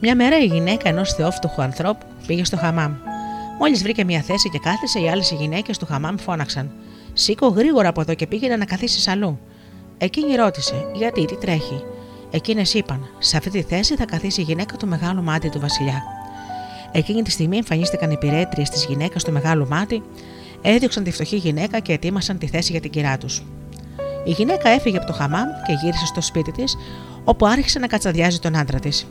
Μια μέρα η γυναίκα ενός θεόφτωχου ανθρώπου πήγε στο χαμάμ. Μόλις βρήκε μια θέση και κάθισε, οι άλλες γυναίκες του χαμάμ φώναξαν: Σήκω γρήγορα από εδώ και πήγαινε να καθίσεις αλλού. Εκείνη ρώτησε: Γιατί, τι τρέχει; Εκείνες είπαν: Σε αυτή τη θέση θα καθίσει η γυναίκα του μεγάλου μάτι του Βασιλιά. Εκείνη τη στιγμή εμφανίστηκαν οι πυρέτριες της γυναίκας του μεγάλου μάτι, έδιωξαν τη φτωχή γυναίκα και ετοίμασαν τη θέση για την κυρά τους. Η γυναίκα έφυγε από το χαμάμ και γύρισε στο σπίτι της, όπου άρχισε να κατσαδιάζει τον άντρα της.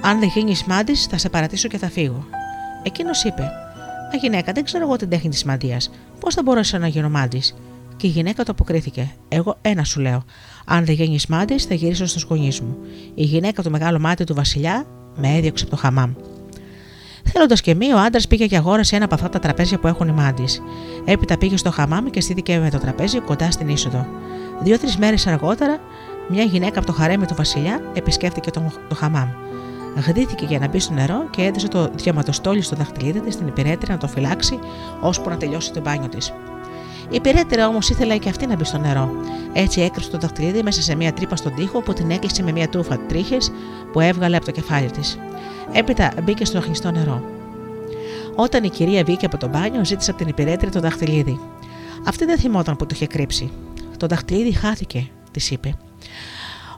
Αν δεν γίνει μάντη, θα σε παρατήσω και θα φύγω. Εκείνος είπε: Μα γυναίκα, δεν ξέρω εγώ την τέχνη της μαντίας. Πώς θα μπορέσω να γίνω μάντης; Και η γυναίκα το αποκρίθηκε: Εγώ ένα σου λέω. Αν δεν γίνει μάντη, θα γυρίσω στους γονείς μου. Η γυναίκα του μεγάλου μάτι του Βασιλιά με έδιωξε από το χαμάμ. Θέλοντας και μη, ο άντρας πήγε και αγόρασε ένα από αυτά τα τραπέζια που έχουν οι μάντι. Έπειτα πήγε στο χαμάμ και στήθηκε με το τραπέζι κοντά στην είσοδο. Δύο-τρεις μέρες αργότερα μια γυναίκα από το χαρέμι του Βασιλιά επισκέφτηκε το, το χαμάμ. Γδύθηκε για να μπει στο νερό και έδωσε το διαματοστόλι στο δαχτυλίδι της στην υπηρέτρια να το φυλάξει ώσπου να τελειώσει το μπάνιο της. Η υπηρέτρια όμως ήθελε και αυτή να μπει στο νερό. Έτσι έκρυψε το δαχτυλίδι μέσα σε μια τρύπα στον τοίχο που την έκλεισε με μια τούφα τρίχες που έβγαλε από το κεφάλι της. Έπειτα μπήκε στο αχνιστό νερό. Όταν η κυρία βγήκε από το μπάνιο, ζήτησε από την υπηρέτρια το δαχτυλίδι. Αυτή δεν θυμόταν που το είχε κρύψει. Το δαχτυλίδι χάθηκε, της είπε.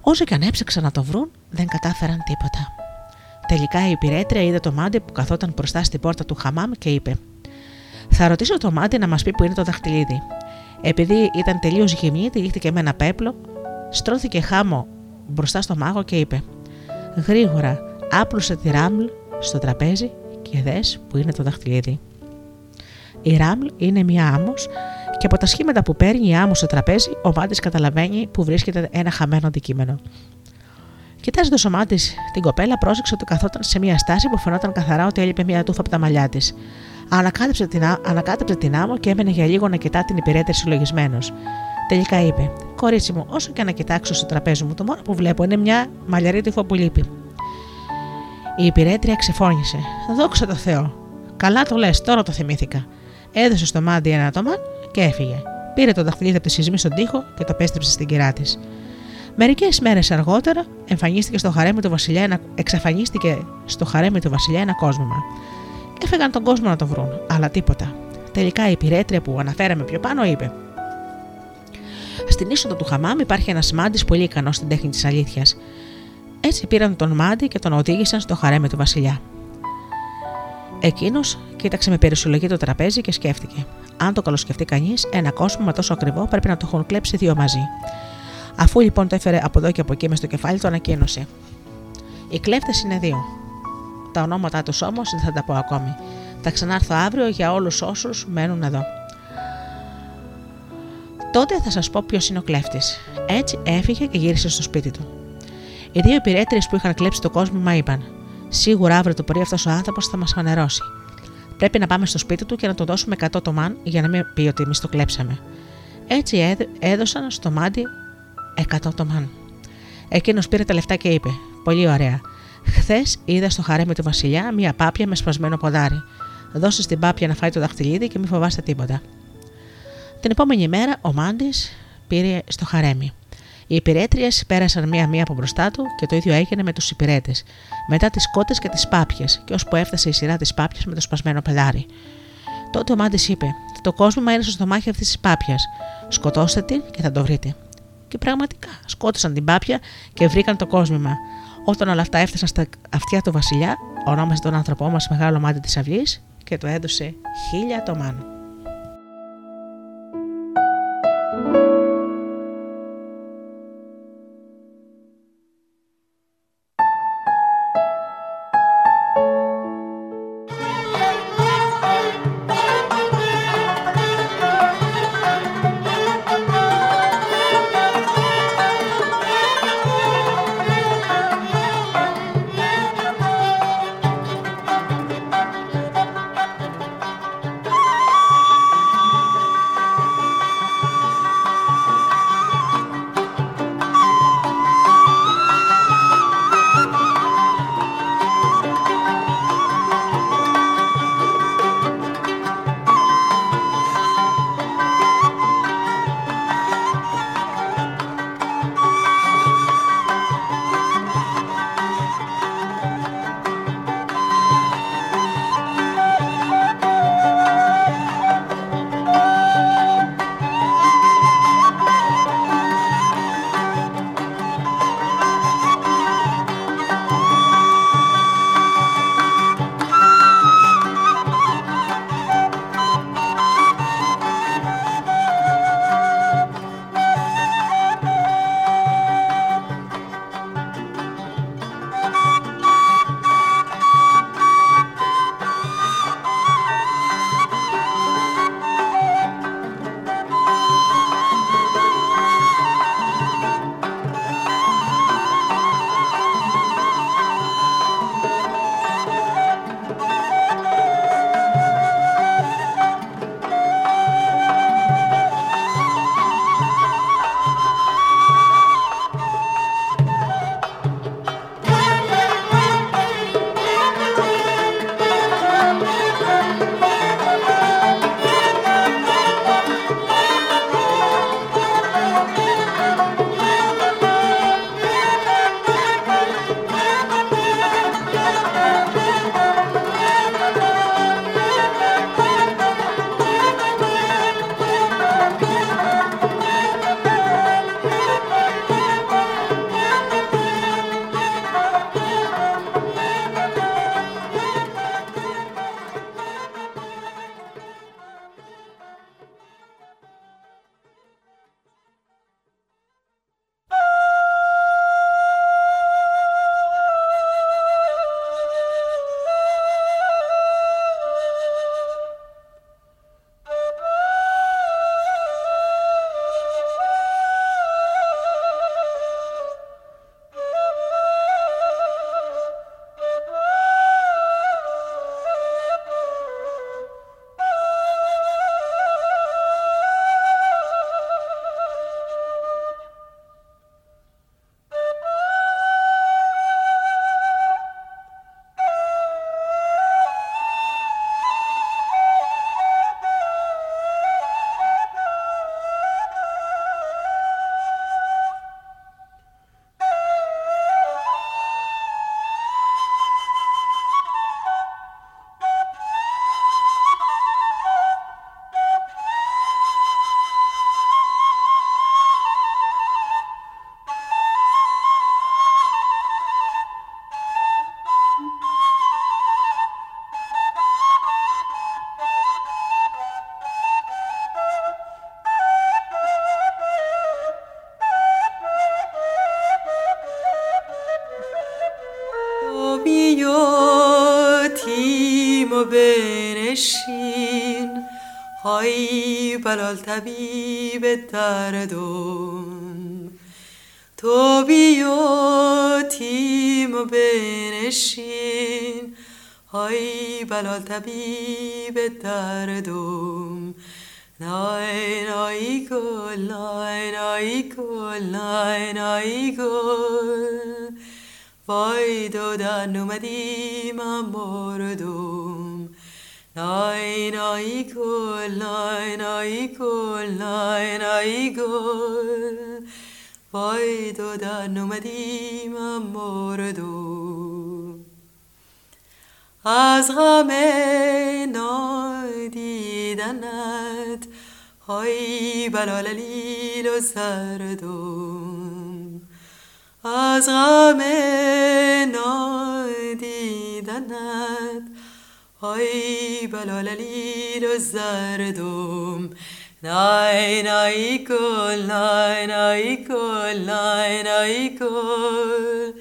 Όσο και αν έψαξαν να το βρουν, δεν κατάφεραν τίποτα. Τελικά η υπηρέτρια είδε το μάντι που καθόταν μπροστά στην πόρτα του χαμάμ και είπε: Θα ρωτήσω το μάντι να μας πει που είναι το δαχτυλίδι. Επειδή ήταν τελείως γυμνή, τυλίχτηκε με ένα πέπλο, στρώθηκε χάμο μπροστά στο μάγο και είπε: Γρήγορα άπλωσε τη ράμλ στο τραπέζι και δες που είναι το δαχτυλίδι. Η ράμλ είναι μία άμμος και από τα σχήματα που παίρνει η άμμος στο τραπέζι, ο μάτι καταλαβαίνει που βρίσκεται ένα χαμένο αντικείμενο. Κοιτάζοντα ο μάτι την κοπέλα, πρόσεξε ότι καθόταν σε μία στάση που φαινόταν καθαρά ότι έλειπε μία τούφα από τα μαλλιά της. Ανακάτεψε την, ανακάτεψε την άμμο και έμενε για λίγο να κοιτά την υπηρέτρια συλλογισμένος. Τελικά είπε: Κορίτσι μου, όσο και να κοιτάξω στο τραπέζι μου, το μόνο που βλέπω είναι μια μαλλιαρή τύφο που λείπει. Η υπηρέτρια ξεφώνησε. Δόξα τω Θεώ. Καλά το λες, τώρα το θυμήθηκα. Έδωσε στο μάντι ένα άτομα και έφυγε. Πήρε το δαχτυλίδι από τη σεισμή στον τοίχο και το πέστρεψε στην κυρά της. Μερικές μέρες αργότερα εμφανίστηκε στο χαρέμι του βασιλιά ένα... εξαφανίστηκε στο χαρέμι του βασιλιά ένα κόσμημα. Έφεγαν τον κόσμο να το βρουν, αλλά τίποτα. Τελικά η υπηρέτρια που αναφέραμε πιο πάνω είπε: Στην είσοδο του χαμάμ υπάρχει ένας μάντι πολύ ικανός στην τέχνη της αλήθειας. Έτσι πήραν τον μάντι και τον οδήγησαν στο χαρέμι του βασιλιά. Εκείνος κοίταξε με περισσολογία το τραπέζι και σκέφτηκε. Αν το καλοσκεφτεί κανείς, ένα κόσμο τόσο ακριβό πρέπει να το έχουν κλέψει δύο μαζί. Αφού λοιπόν το έφερε από εδώ και από εκεί μες στο κεφάλι, το ανακοίνωσε. Οι κλέφτες είναι δύο. Τα ονόματά τους όμως δεν θα τα πω ακόμη. Θα ξανάρθω αύριο για όλους όσους μένουν εδώ. Τότε θα σας πω ποιος είναι ο κλέφτης. Έτσι έφυγε και γύρισε στο σπίτι του. Οι δύο υπηρέτριες που είχαν κλέψει το κόσμο μα είπαν: Σίγουρα αύριο το πρωί αυτός ο άνθρωπος θα μας φανερώσει. Πρέπει να πάμε στο σπίτι του και να του δώσουμε 100 τομάν για να μην πει ότι εμείς το κλέψαμε. Έτσι έδωσαν στο μάντι 100 τομάν. Εκείνος πήρε τα λεφτά και είπε: Πολύ ωραία. Χθες είδα στο χαρέμι του Βασιλιά μία πάπια με σπασμένο ποδάρι. Δώσε στην πάπια να φάει το δαχτυλίδι και μην φοβάστε τίποτα. Την επόμενη μέρα ο Μάντι πήρε στο χαρέμι. Οι υπηρέτριες πέρασαν μία-μία από μπροστά του και το ίδιο έγινε με τους υπηρέτες, μετά τις κότες και τις πάπιες, και ώσπου έφτασε η σειρά της πάπιας με το σπασμένο πεδάρι. Τότε ο Μάντι είπε: Το κόσμο είναι στο στομάχι αυτής της πάπιας. Σκοτώστε την και θα το βρείτε. Και πραγματικά σκότωσαν την πάπια και βρήκαν το κόσμημα. Όταν όλα αυτά έφτασαν στα αυτιά του Βασιλιά, ονόμασε τον άνθρωπό μας μεγάλο μάτι της αυλής και το έδωσε χίλια το بلال طبیب دردم تو بیا تیم و بنشین. های بلال طبیب دردم نای نای گل نای نای گل نای نای گل. وای دادن اومدیم مردم Lay nay kul, lay nay kul, lay nay gul وای دو دن اومدیم مرد از غم نادیدنت های بلال لیل و سردم از غم نادیدنت های بلال لیل و زردم نای نای گل نای نای گل نای نای گل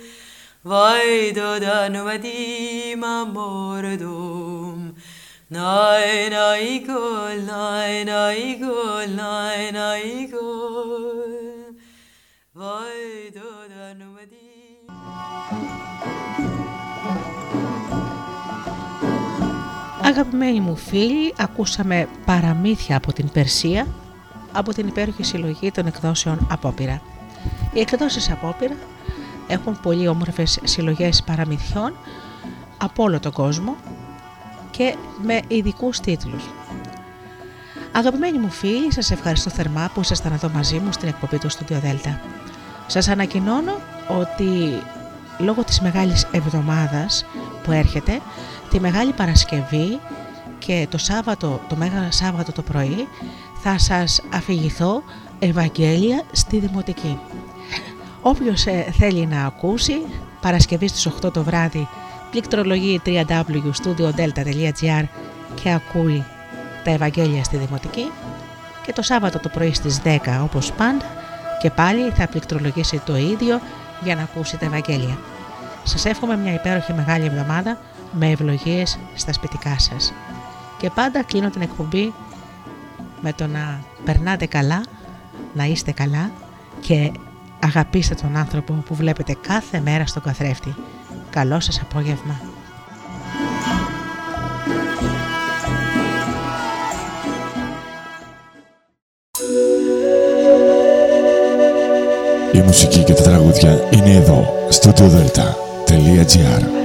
وای دادن اومدی من مردم نای نای گل نای نای گل نای نای گل وای دادن Αγαπημένοι μου φίλοι, ακούσαμε παραμύθια από την Περσία από την υπέροχη συλλογή των εκδόσεων Απόπειρα. Οι εκδόσεις Απόπειρα έχουν πολύ όμορφες συλλογές παραμυθιών από όλο τον κόσμο και με ειδικούς τίτλους. Αγαπημένοι μου φίλοι, σας ευχαριστώ θερμά που ήσασταν εδώ μαζί μου στην εκπομπή του Studio Delta. Σας ανακοινώνω ότι λόγω της Μεγάλης Εβδομάδας που έρχεται, τη Μεγάλη Παρασκευή και το Σάββατο, το Μέγα Σάββατο το πρωί, θα σας αφηγηθώ Ευαγγέλια στη Δημοτική. Όποιος ε, θέλει να ακούσει, Παρασκευή στις 8 το βράδυ, πληκτρολογεί www.studiodelta.gr και ακούει τα Ευαγγέλια στη Δημοτική και το Σάββατο το πρωί στις 10 όπως πάντα και πάλι θα πληκτρολογήσει το ίδιο για να ακούσει τα Ευαγγέλια. Σας εύχομαι μια υπέροχη μεγάλη εβδομάδα με ευλογίες στα σπιτικά σας. Και πάντα κλείνω την εκπομπή με το να περνάτε καλά, να είστε καλά και αγαπήστε τον άνθρωπο που βλέπετε κάθε μέρα στον καθρέφτη. Καλό σας απόγευμα. Η μουσική και τα τραγούδια είναι εδώ στο Delta.gr